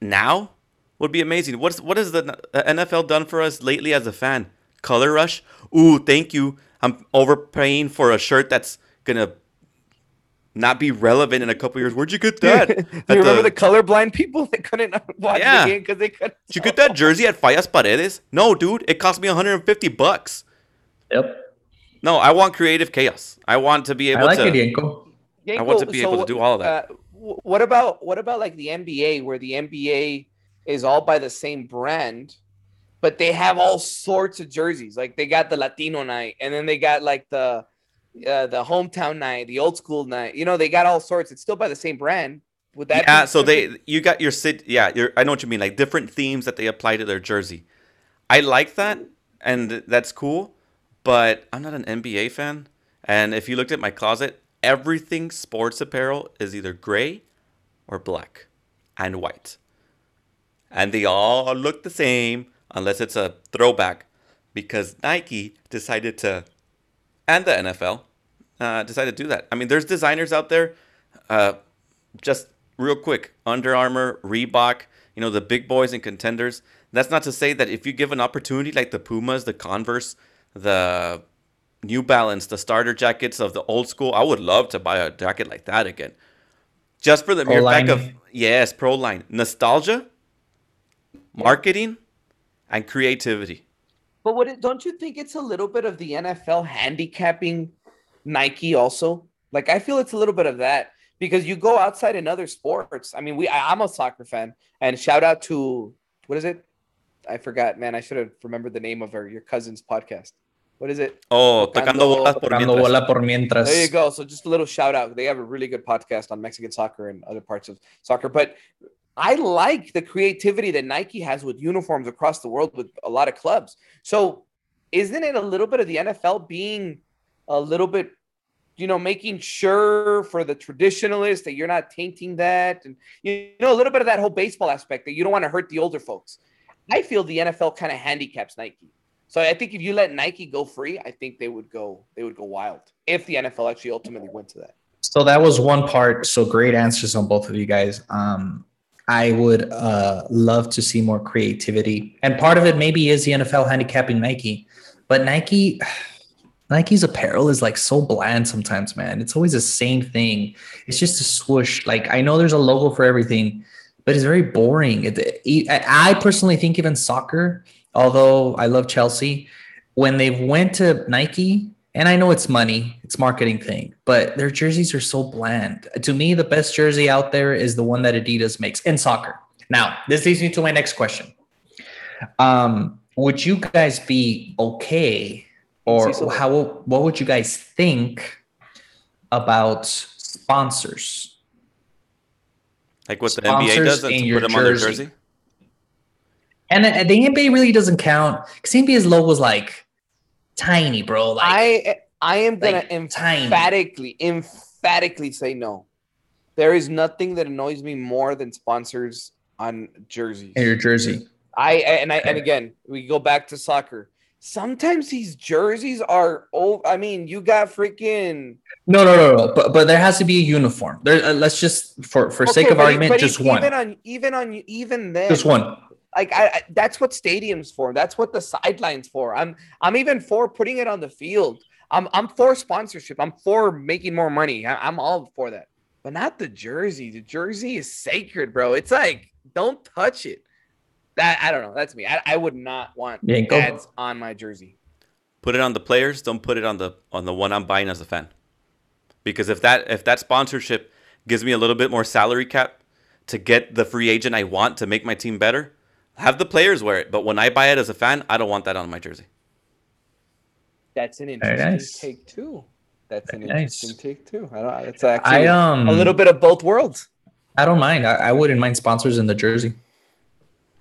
now would be amazing. What's what has the NFL done for us lately as a fan? Color rush. Ooh, thank you. I'm overpaying for a shirt that's gonna not be relevant in a couple years. Where'd you get that? Do At you remember the- the, colorblind people that couldn't watch Yeah. the game because they couldn't? Did you get that jersey at Fallas Paredes? No, dude. It cost me 150 bucks. Yep. No, I want creative chaos. I want to be I able like to. it, Yenko. I want to be able to do all of that. Uh, wh- what about what about like the NBA, where the NBA is all by the same brand, but they have all sorts of jerseys. Like they got the Latino night, and then they got like the uh, the hometown night, the old school night. You know, they got all sorts. It's still by the same brand. Would that? yeah, be so they you got your city. Yeah, you're, I know what you mean. Like different themes that they apply to their jersey. I like that, and that's cool. But I'm not an NBA fan. And if you looked at my closet, everything sports apparel is either gray or black and white. And they all look the same unless it's a throwback because Nike decided to, and the NFL uh, decided to do that. I mean, there's designers out there, uh, just real quick Under Armour, Reebok, you know, the big boys and contenders. That's not to say that if you give an opportunity like the Pumas, the Converse, the New Balance, the starter jackets of the old school, I would love to buy a jacket like that again. Just for the mere fact of, yes, pro line. Nostalgia, marketing, and creativity. But what it, don't you think it's a little bit of the NFL handicapping Nike also? Like I feel it's a little bit of that because you go outside in other sports. I mean, we I, I'm a soccer fan, and shout out to what is it? I forgot, man. I should have remembered the name of our your cousin's podcast. What is it? Oh, Tocando- tocando bolas por Tocando mientras. bola por mientras. There you go. So just a little shout out. They have a really good podcast on Mexican soccer and other parts of soccer. But I like the creativity that Nike has with uniforms across the world with a lot of clubs. So isn't it a little bit of the NFL being a little bit, you know, making sure for the traditionalists that you're not tainting that and you know, a little bit of that whole baseball aspect that you don't want to hurt the older folks. I feel the NFL kind of handicaps Nike. So I think if you let Nike go free, I think they would go they would go wild if the NFL actually ultimately went to that. So that was one part. So great answers on both of you guys. Um, I would uh, love to see more creativity, and part of it maybe is the NFL handicapping Nike, but Nike, Nike's apparel is like so bland sometimes, man. It's always the same thing. It's just a swoosh. Like I know there's a logo for everything, but it's very boring. It, I I personally think even soccer, although I love Chelsea, when they went to Nike, and I know it's money, it's marketing thing, but their jerseys are so bland. To me, the best jersey out there is the one that Adidas makes in soccer. Now, this leads me to my next question. Um, would you guys be okay, or how? What would you guys think about sponsors? Like what the NBA does and to put them on their jersey. And the, the NBA really doesn't count because NBA's logo is like tiny, bro. Like I I am gonna like, tiny. emphatically emphatically say no. There is nothing that annoys me more than sponsors on jerseys. in your jersey. I and I and again we go back to soccer. Sometimes these jerseys are oh I mean you got freaking No, no, no, no. But but there has to be a uniform. There, uh, let's just for for sake of argument, just e- one, Even on even on even then just one. Like I, I that's what stadiums for. That's what the sidelines for. I'm I'm even for putting it on the field. I'm I'm for sponsorship. I'm for making more money. I, I'm all for that. But not the jersey. The jersey is sacred, bro. It's like don't touch it. That I don't know. That's me. I, I would not want Yeah, go- ads on my jersey. Put it on the players. Don't put it on the on the one I'm buying as a fan. Because if that if that sponsorship gives me a little bit more salary cap to get the free agent I want to make my team better, have the players wear it. But when I buy it as a fan, I don't want that on my jersey. That's an Very interesting nice. take too. That's an Very nice. interesting take too. I don't. It's actually I um a little bit of both worlds. I don't mind. I, I wouldn't mind sponsors in the jersey.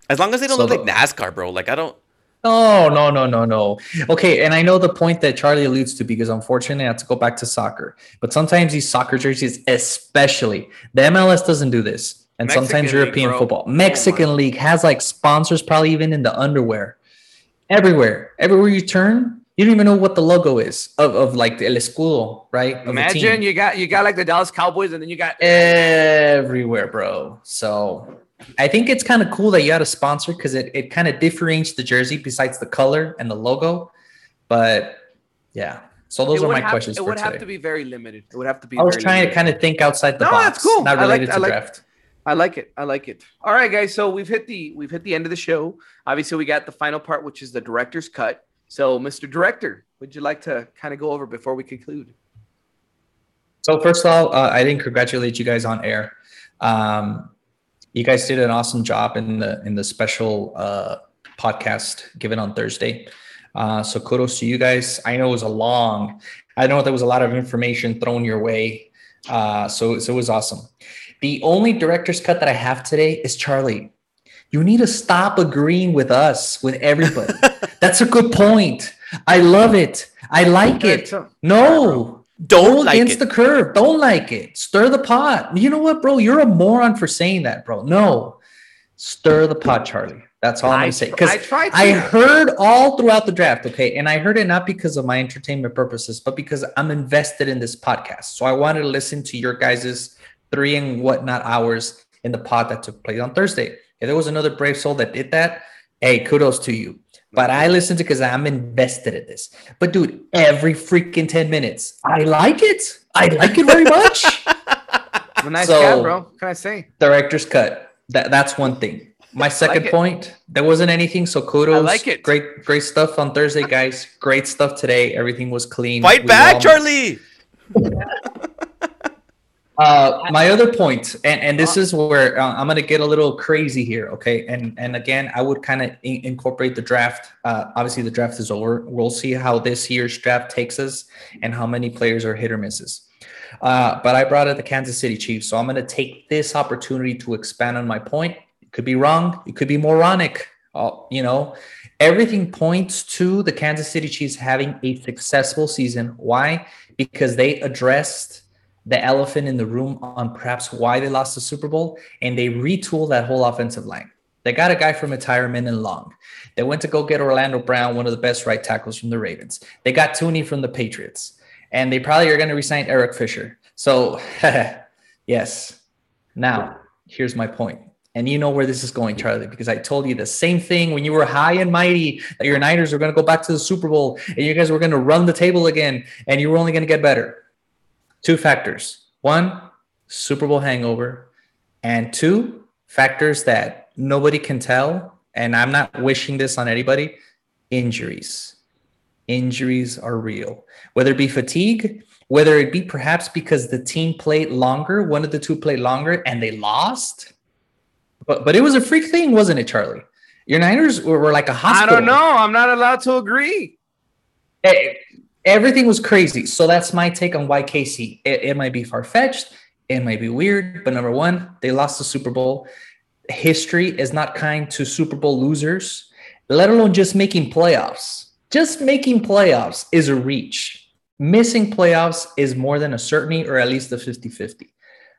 As long as they don't So look like NASCAR, bro. Like I don't. No, no, no, no, no. Okay, and I know the point that Charlie alludes to because unfortunately I have to go back to soccer. But sometimes these soccer jerseys, especially the MLS doesn't do this. And Mexican sometimes European bro. football. Oh Mexican my. League has like sponsors probably even in the underwear. Everywhere. Everywhere you turn, you don't even know what the logo is of, of like the El Escudo, right? Of Imagine you got you got like the Dallas Cowboys, and then you got everywhere, bro. So I think it's kind of cool that you had a sponsor because it, it kind of differentiates the jersey besides the color and the logo. But yeah, so those it are my have- questions It for would today. have to be very limited. It would have to be. I was trying to kind of think outside the No, box, that's cool. not like- related I to like- draft. I like it. I like it. All right, guys. So we've hit the we've hit the end of the show. Obviously, we got the final part, which is the director's cut. So, Mr. Director, would you like to kind of go over before we conclude? So first of all, uh, I didn't congratulate you guys on air. Um, you guys did an awesome job in the in the special uh, podcast given on Thursday. Uh, so kudos to you guys. I know it was a long. I know there was a lot of information thrown your way. Uh, so so it was awesome. The only director's cut that I have today is Charlie. You need to stop agreeing with us with everybody. That's a good point. I love it. I like it. No, Don't Go like against it. the curve. Don't like it. Stir the pot. You know what, bro? You're a moron for saying that, bro. No, stir the pot, Charlie. That's all I'm gonna say. Because I tried. I heard all throughout the draft, okay, and I heard it not because of my entertainment purposes, but because I'm invested in this podcast. So I wanted to listen to your guys's three and whatnot hours in the pod that took place on Thursday. If there was another brave soul that did that, hey, kudos to you. But I listened to because I'm invested in this. But dude, every freaking 10 minutes, I like it. I like it very much. a nice so- cat, bro. What Can I say? Director's cut. That that's one thing. My second it. point, there wasn't anything, so kudos. I like it. Great, great stuff on Thursday, guys. Great stuff today. Everything was clean. Fight We back, all- Charlie. Uh, my other point, and, and this is where uh, I'm going to get a little crazy here, okay? And and again, I would kind of in- incorporate the draft. Uh, obviously, the draft is over. We'll see how this year's draft takes us and how many players are hit or misses. Uh, but I brought up the Kansas City Chiefs, so I'm going to take this opportunity to expand on my point. It could be wrong. It could be moronic. Uh, you know, everything points to the Kansas City Chiefs having a successful season. Why? Because they addressed the elephant in the room on perhaps why they lost the Super Bowl, and they retooled that whole offensive line. They got a guy from retirement and long. They went to go get Orlando Brown, one of the best right tackles from the Ravens. They got Thuney from the Patriots, and they probably are going to resign Eric Fisher. So, yes. Now, here's my point. And you know where this is going, Charlie, because I told you the same thing when you were high and mighty that your Niners were going to go back to the Super Bowl and you guys were going to run the table again and you were only going to get better two factors. One super bowl hangover. And two factors that nobody can tell and i'm not wishing this on anybody injuries. Injuries are real. Whether it be fatigue whether it be perhaps because the team played longer one of the two played longer and they lost. But but it was a freak thing wasn't it charlie? Your niners were, were like a hospital I don't know. I'm not allowed to agree. Eh, everything was crazy. So that's my take on why KC. It, it might be far fetched, it might be weird, but number one, they lost the Super Bowl. History is not kind to Super Bowl losers, let alone just making playoffs. Just making playoffs is a reach. Missing playoffs is more than a certainty or at least a 50 50.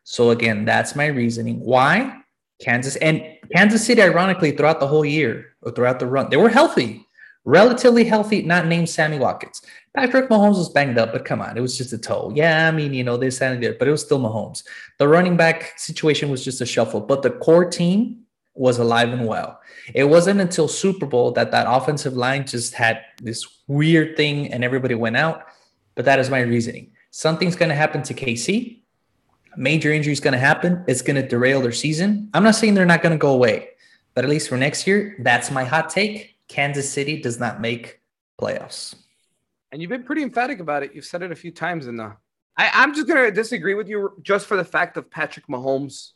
So, again, that's my reasoning. Why? Kansas and Kansas City, ironically, throughout the whole year or throughout the run, they were healthy, relatively healthy, not named Sammy Watkins. Patrick Mahomes was banged up, but come on, it was just a toe. Yeah, I mean, you know, this and that, but it was still Mahomes. The running back situation was just a shuffle, but the core team was alive and well. It wasn't until Super Bowl that that offensive line just had this weird thing and everybody went out. But that is my reasoning. Something's going to happen to KC. Major injury is going to happen. It's going to derail their season. I'm not saying they're not going to go away, but at least for next year, that's my hot take. Kansas City does not make playoffs. And you've been pretty emphatic about it. You've said it a few times in the. Uh, I, I'm just gonna disagree with you just for the fact of Patrick Mahomes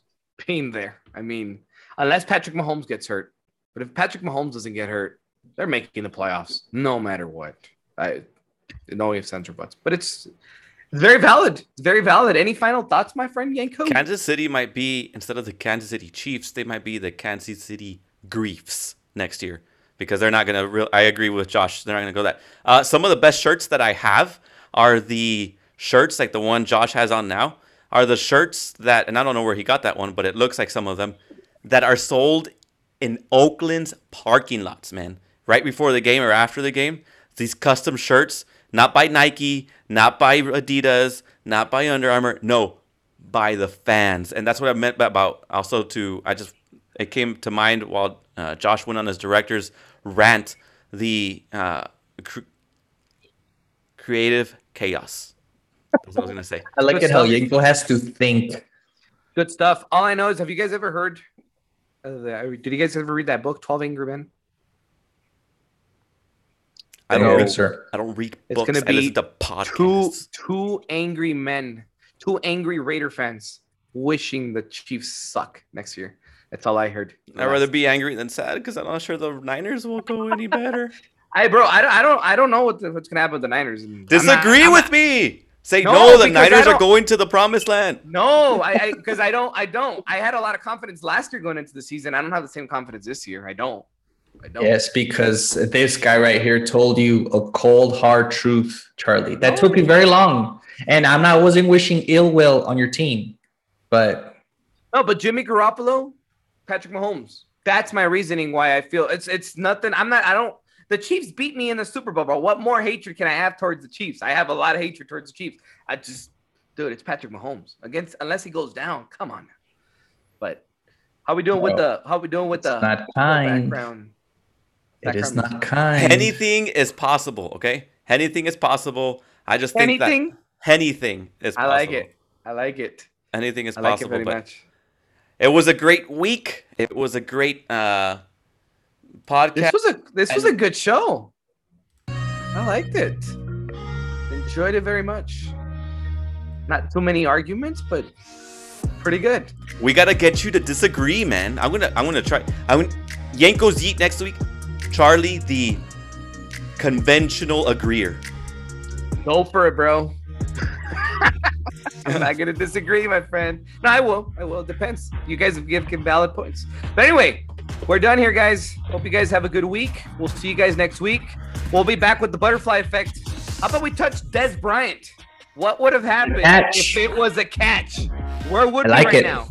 being there. I mean, unless Patrick Mahomes gets hurt, but if Patrick Mahomes doesn't get hurt, they're making the playoffs no matter what. I no ifs, ands, or buts. But it's very valid. Very valid. Any final thoughts, my friend Yenko? Kansas City might be instead of the Kansas City Chiefs, they might be the Kansas City Griefs next year because they're not gonna. Real, I agree with Josh. They're not gonna go that. Uh, some of the best shirts that I have are the shirts like the one Josh has on now. Are the shirts that, and I don't know where he got that one, but it looks like some of them that are sold in Oakland's parking lots, man. Right before the game or after the game, these custom shirts, not by Nike, not by Adidas, not by Under Armour, no, by the fans. And that's what I meant about also to, I just, it came to mind while uh, Josh went on his director's rant, the uh, cr- creative chaos. That's what I was going to say. I like Good it how stuff. Yenko has to think. Good stuff. All I know is, have you guys ever heard? Uh, the, did you guys ever read that book, Twelve Angry Men? I don't, No, read, sir. I don't read It's books. gonna I listen be to Two two angry men, two angry Raider fans wishing the Chiefs suck next year. That's all I heard. I'd rather be angry than sad because I'm not sure the Niners will go any better. I bro, I don't, I don't, I don't know what the, what's gonna happen with the Niners. I'm not- Disagree I'm with not- me. Say No, no, the Niners are going to the promised land. No, I because I, don't, I don't. I had a lot of confidence last year going into the season. I don't have the same confidence this year. I don't. I don't. Yes, because this guy right here told you a cold, hard truth, Charlie. That took you very long. And I'm not wasn't wishing ill will on your team. But No, but Jimmy Garoppolo, Patrick Mahomes. That's my reasoning why I feel it's it's nothing. I'm not. I don't. The Chiefs beat me in the Super Bowl. Bro. What more hatred can I have towards the Chiefs? I have a lot of hatred towards the Chiefs. I just, dude, it's Patrick Mahomes against unless he goes down. Come on. But how we doing with the how we doing with the not kind. background? It is not kind. Anything is possible. Okay, anything is possible. I just think Anything? that anything is. I like it. I like it. Anything is I like it possible. very but much. It was a great week. It was a great uh, podcast. This was a this was a good show. I liked it. Enjoyed it very much. Not too many arguments, but pretty good. We gotta get you to disagree, man. I'm gonna I'm gonna try. I'm Yenko's Yeet next week. Charlie, the conventional agreeer. Go for it, bro. I'm not gonna disagree, my friend. No, I will. I will. It depends. You guys have given valid points. But anyway, we're done here, guys. Hope you guys have a good week. We'll see you guys next week. We'll be back with the butterfly effect. How about we touch Dez Bryant? What would have happened Catch. if it was a catch? Where would I we right it. now?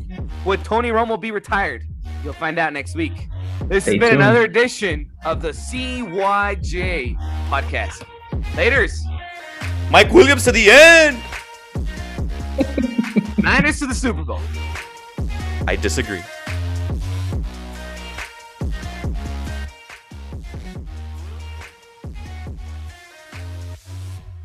Would Tony Romo be retired? You'll find out next week. This Stay has been tuned. another edition of the CYJ podcast. Laters. Mike Williams to the end. Niners to the Super Bowl. I disagree.